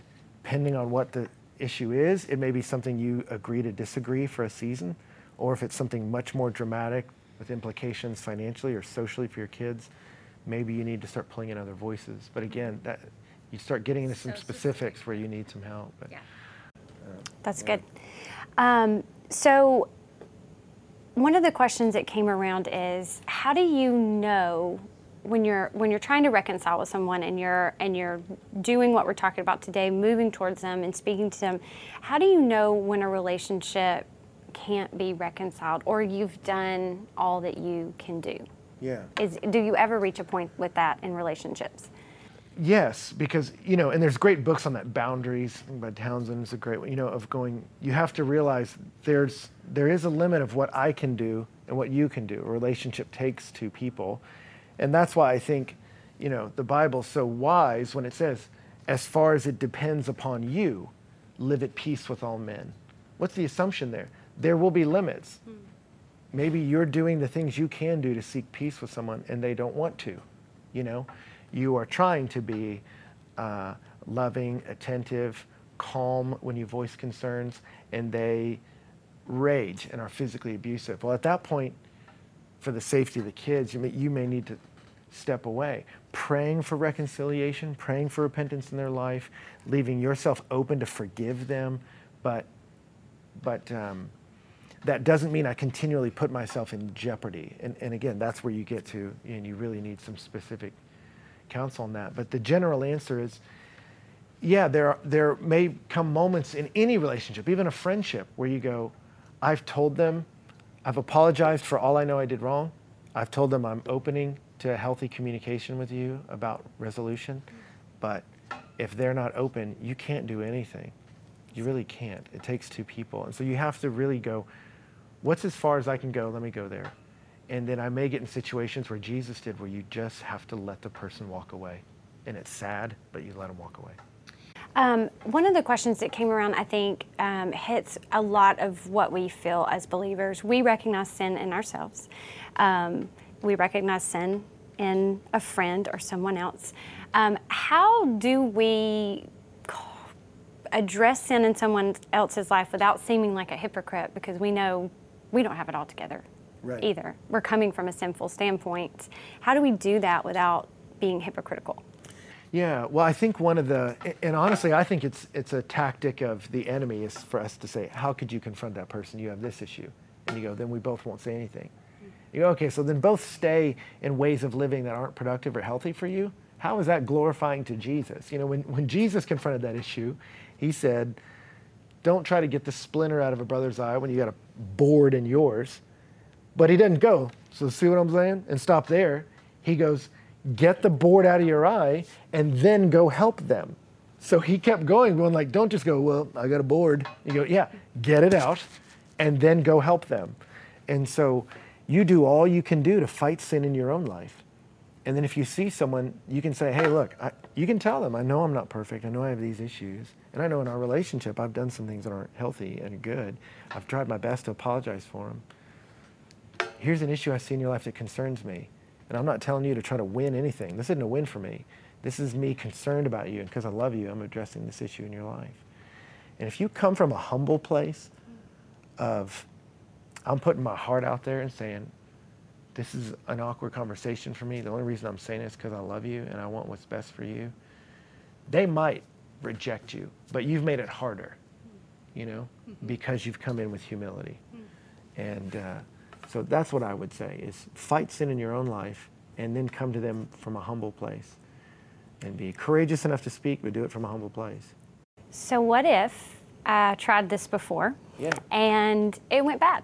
depending on what the issue is, it may be something you agree to disagree for a season, or if it's something much more dramatic with implications financially or socially for your kids, maybe you need to start pulling in other voices. But again, that you start getting into some so specifics where you need some help. But, yeah. Uh, That's yeah. good. Um, so, one of the questions that came around is how do you know when you're when you're trying to reconcile with someone and you're and you're doing what we're talking about today moving towards them and speaking to them how do you know when a relationship can't be reconciled or you've done all that you can do yeah. Is do you ever reach a point with that in relationships? Yes, because you know, and there's great books on that. Boundaries by Townsend is a great one. You know, of going. You have to realize there's there is a limit of what I can do and what you can do. A relationship takes two people, and that's why I think, you know, the Bible's so wise when it says, "As far as it depends upon you, live at peace with all men." What's the assumption there? There will be limits. Hmm maybe you're doing the things you can do to seek peace with someone and they don't want to. You know, you are trying to be uh, loving, attentive, calm when you voice concerns, and they rage and are physically abusive. Well, at that point, for the safety of the kids, you may, you may need to step away. Praying for reconciliation, praying for repentance in their life, leaving yourself open to forgive them, but, but um, that doesn't mean I continually put myself in jeopardy. And, and again, that's where you get to, and you really need some specific counsel on that. But the general answer is yeah, there, there may come moments in any relationship, even a friendship, where you go, I've told them, I've apologized for all I know I did wrong. I've told them I'm opening to a healthy communication with you about resolution. But if they're not open, you can't do anything. You really can't. It takes two people. And so you have to really go, what's as far as I can go? Let me go there. And then I may get in situations where Jesus did, where you just have to let the person walk away. And it's sad, but you let them walk away. Um, one of the questions that came around, I think, um, hits a lot of what we feel as believers. We recognize sin in ourselves, um, we recognize sin in a friend or someone else. Um, how do we address sin in someone else's life without seeming like a hypocrite? Because we know we don't have it all together right. either. We're coming from a sinful standpoint. How do we do that without being hypocritical? Yeah, well, I think one of the, and honestly, I think it's it's a tactic of the enemy is for us to say, how could you confront that person? You have this issue, and you go, then we both won't say anything. You go, okay, so then both stay in ways of living that aren't productive or healthy for you. How is that glorifying to Jesus? You know, when when Jesus confronted that issue, he said, don't try to get the splinter out of a brother's eye when you got a board in yours. But he didn't go. So see what I'm saying? And stop there. He goes, get the board out of your eye and then go help them. So he kept going, going like, don't just go, well, I got a board. You go, yeah, get it out and then go help them. And so you do all you can do to fight sin in your own life. And then if you see someone, you can say, hey, look, I, you can tell them, I know I'm not perfect. I know I have these issues. And I know in our relationship, I've done some things that aren't healthy and good. I've tried my best to apologize for them. Here's an issue I see in your life that concerns me. And I'm not telling you to try to win anything. This isn't a win for me. This is me concerned about you. And because I love you, I'm addressing this issue in your life. And if you come from a humble place of, I'm putting my heart out there and saying, this is an awkward conversation for me. The only reason I'm saying it is because I love you and I want what's best for you. They might reject you, but you've made it harder, you know, mm-hmm. because you've come in with humility. Mm-hmm. And uh, so that's what I would say is fight sin in your own life and then come to them from a humble place and be courageous enough to speak, but do it from a humble place. So what if I tried this before yeah. and it went bad?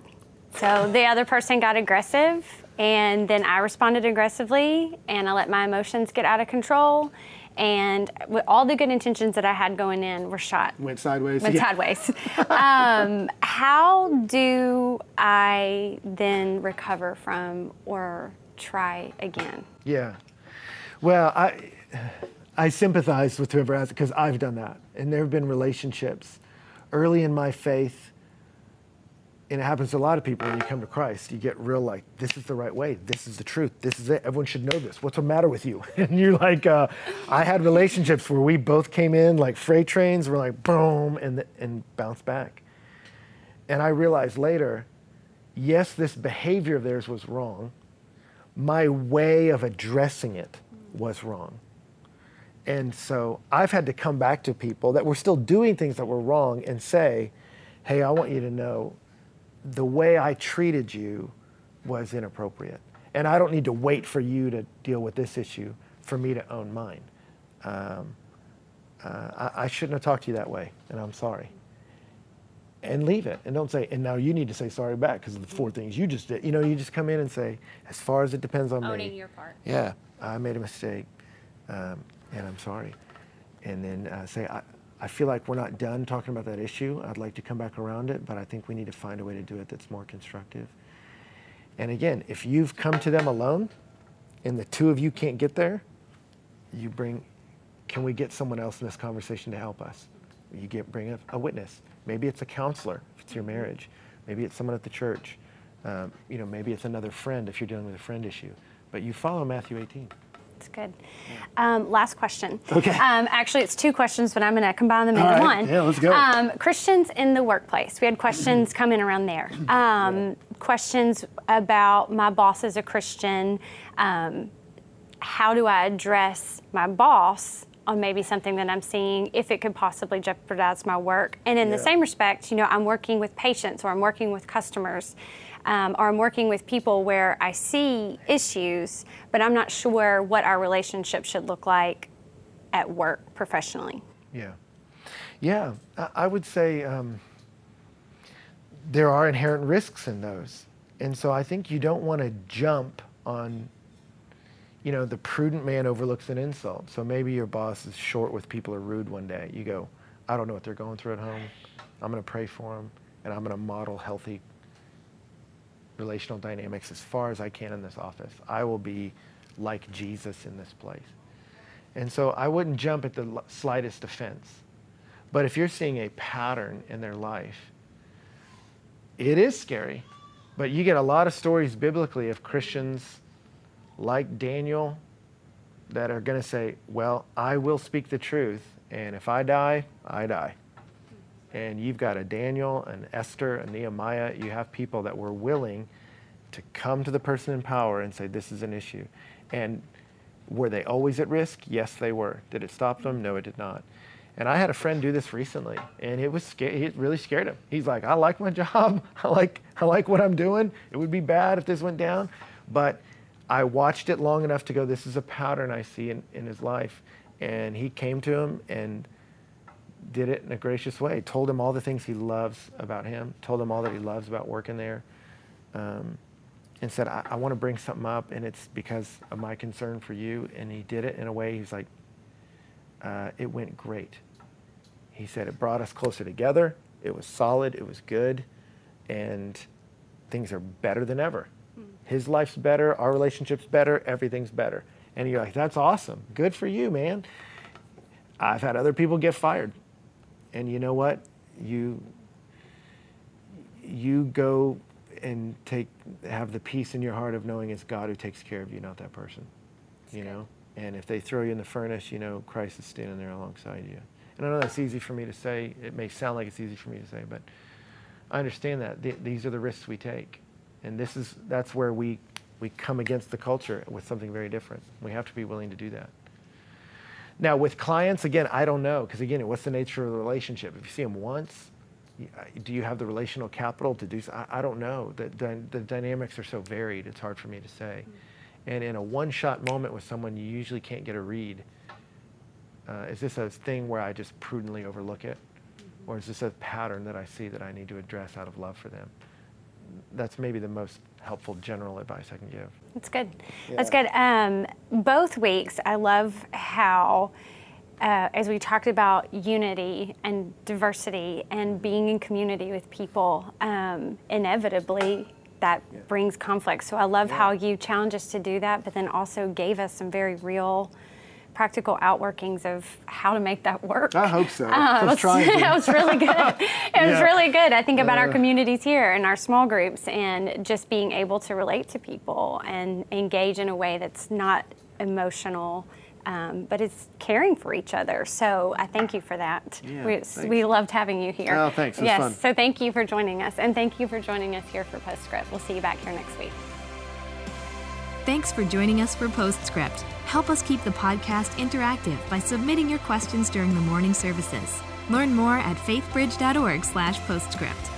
So the other person got aggressive and then I responded aggressively and I let my emotions get out of control and with all the good intentions that I had going in were shot. Went sideways. Went yeah. sideways. um, how do I then recover from or try again? Yeah. Well, I I sympathize with whoever asked because I've done that, and there have been relationships early in my faith and it happens to a lot of people when you come to Christ. You get real like, this is the right way. This is the truth. This is it. Everyone should know this. What's the matter with you? And you're like, uh, I had relationships where we both came in like freight trains. We're like, boom, and and bounce back. And I realized later, yes, this behavior of theirs was wrong. My way of addressing it was wrong. And so I've had to come back to people that were still doing things that were wrong and say, hey, I want you to know the way I treated you was inappropriate. And I don't need to wait for you to deal with this issue for me to own mine. Um, uh, I, I, shouldn't have talked to you that way, and I'm sorry. And leave it. And don't say, and now you need to say sorry back because of the four things you just did. You know, you just come in and say, as far as it depends on Owning me. Owning your part. Yeah, I made a mistake, um, and I'm sorry. And then uh, say, I, I feel like we're not done talking about that issue. I'd like to come back around it, but I think we need to find a way to do it that's more constructive. And again, if you've come to them alone and the two of you can't get there, you bring, can we get someone else in this conversation to help us? You get, bring a, a witness. Maybe it's a counselor if it's your marriage. Maybe it's someone at the church. Um, you know, maybe it's another friend if you're dealing with a friend issue. But you follow Matthew 18. That's good. Um, last question. Okay. Um, actually, it's two questions, but I'm going to combine them into right. one. Yeah, let's go. Um, Christians in the workplace. We had questions come in around there. Um, questions about my boss as a Christian. Um, how do I address my boss on maybe something that I'm seeing if it could possibly jeopardize my work? And in yeah. the same respect, you know, I'm working with patients or I'm working with customers um, or I'm working with people where I see issues, but I'm not sure what our relationship should look like at work professionally. Yeah. Yeah, I would say um, there are inherent risks in those. And so I think you don't want to jump on, you know, the prudent man overlooks an insult. So maybe your boss is short with people or rude one day. You go, I don't know what they're going through at home. I'm going to pray for them and I'm going to model healthy relational dynamics as far as I can in this office. I will be like Jesus in this place. And so I wouldn't jump at the slightest offense. But if you're seeing a pattern in their life, it is scary. But you get a lot of stories biblically of Christians like Daniel that are going to say, Well, I will speak the truth, and if I die, I die and you've got a Daniel, an Esther, a Nehemiah. You have people that were willing to come to the person in power and say, This is an issue. And were they always at risk? Yes, they were. Did it stop them? No, it did not. And I had a friend do this recently, and it was sca- it really scared him. He's like, I like my job. I like I like what I'm doing. It would be bad if this went down, but I watched it long enough to go. This is a pattern I see in, in his life, and he came to him and did it in a gracious way. Told him all the things he loves about him. Told him all that he loves about working there. Um, and said, I, I want to bring something up, and it's because of my concern for you. And he did it in a way, he's like, uh, it went great. He said, it brought us closer together. It was solid. It was good. And things are better than ever. Mm. His life's better. Our relationship's better. Everything's better. And you're like, that's awesome. Good for you, man. I've had other people get fired and you know what? You you go and take have the peace in your heart of knowing it's God who takes care of you, not that person. you know, and if they throw you in the furnace, you know Christ is standing there alongside you. And I know that's easy for me to say. It may sound like it's easy for me to say, but I understand that Th- these are the risks we take, and this is that's where we we come against the culture with something very different. We have to be willing to do that. Now, with clients, again, I don't know because again, what's the nature of the relationship? If you see them once, do you have the relational capital to do so? I, I don't know. The, the, the, dynamics are so varied, it's hard for me to say. Mm-hmm. And in a one shot moment with someone, you usually can't get a read. Uh, is this a thing where I just prudently overlook it? Mm-hmm. Or is this a pattern that I see that I need to address out of love for them? That's maybe the most helpful general advice I can give. That's good. Yeah. That's good. Um, both weeks, I love how uh, as we talked about unity and diversity and being in community with people, um, inevitably that yeah. brings conflict. So I love yeah. how you challenge us to do that, but then also gave us some very real practical outworkings of how to make that work. I hope so. Um, it, was, it was really good. It yeah. was really good. I think about uh, our communities here and our small groups and just being able to relate to people and engage in a way that's not emotional um, but it's caring for each other. So I thank you for that. Yeah, we, we loved having you here. Oh, thanks. yes. Fun. So thank you for joining us, and thank you for joining us here for Postscript. We'll see you back here next week. Thanks for joining us for Postscript. Help us keep the podcast interactive by submitting your questions during the morning services. Learn more at faithbridge.org/postscript.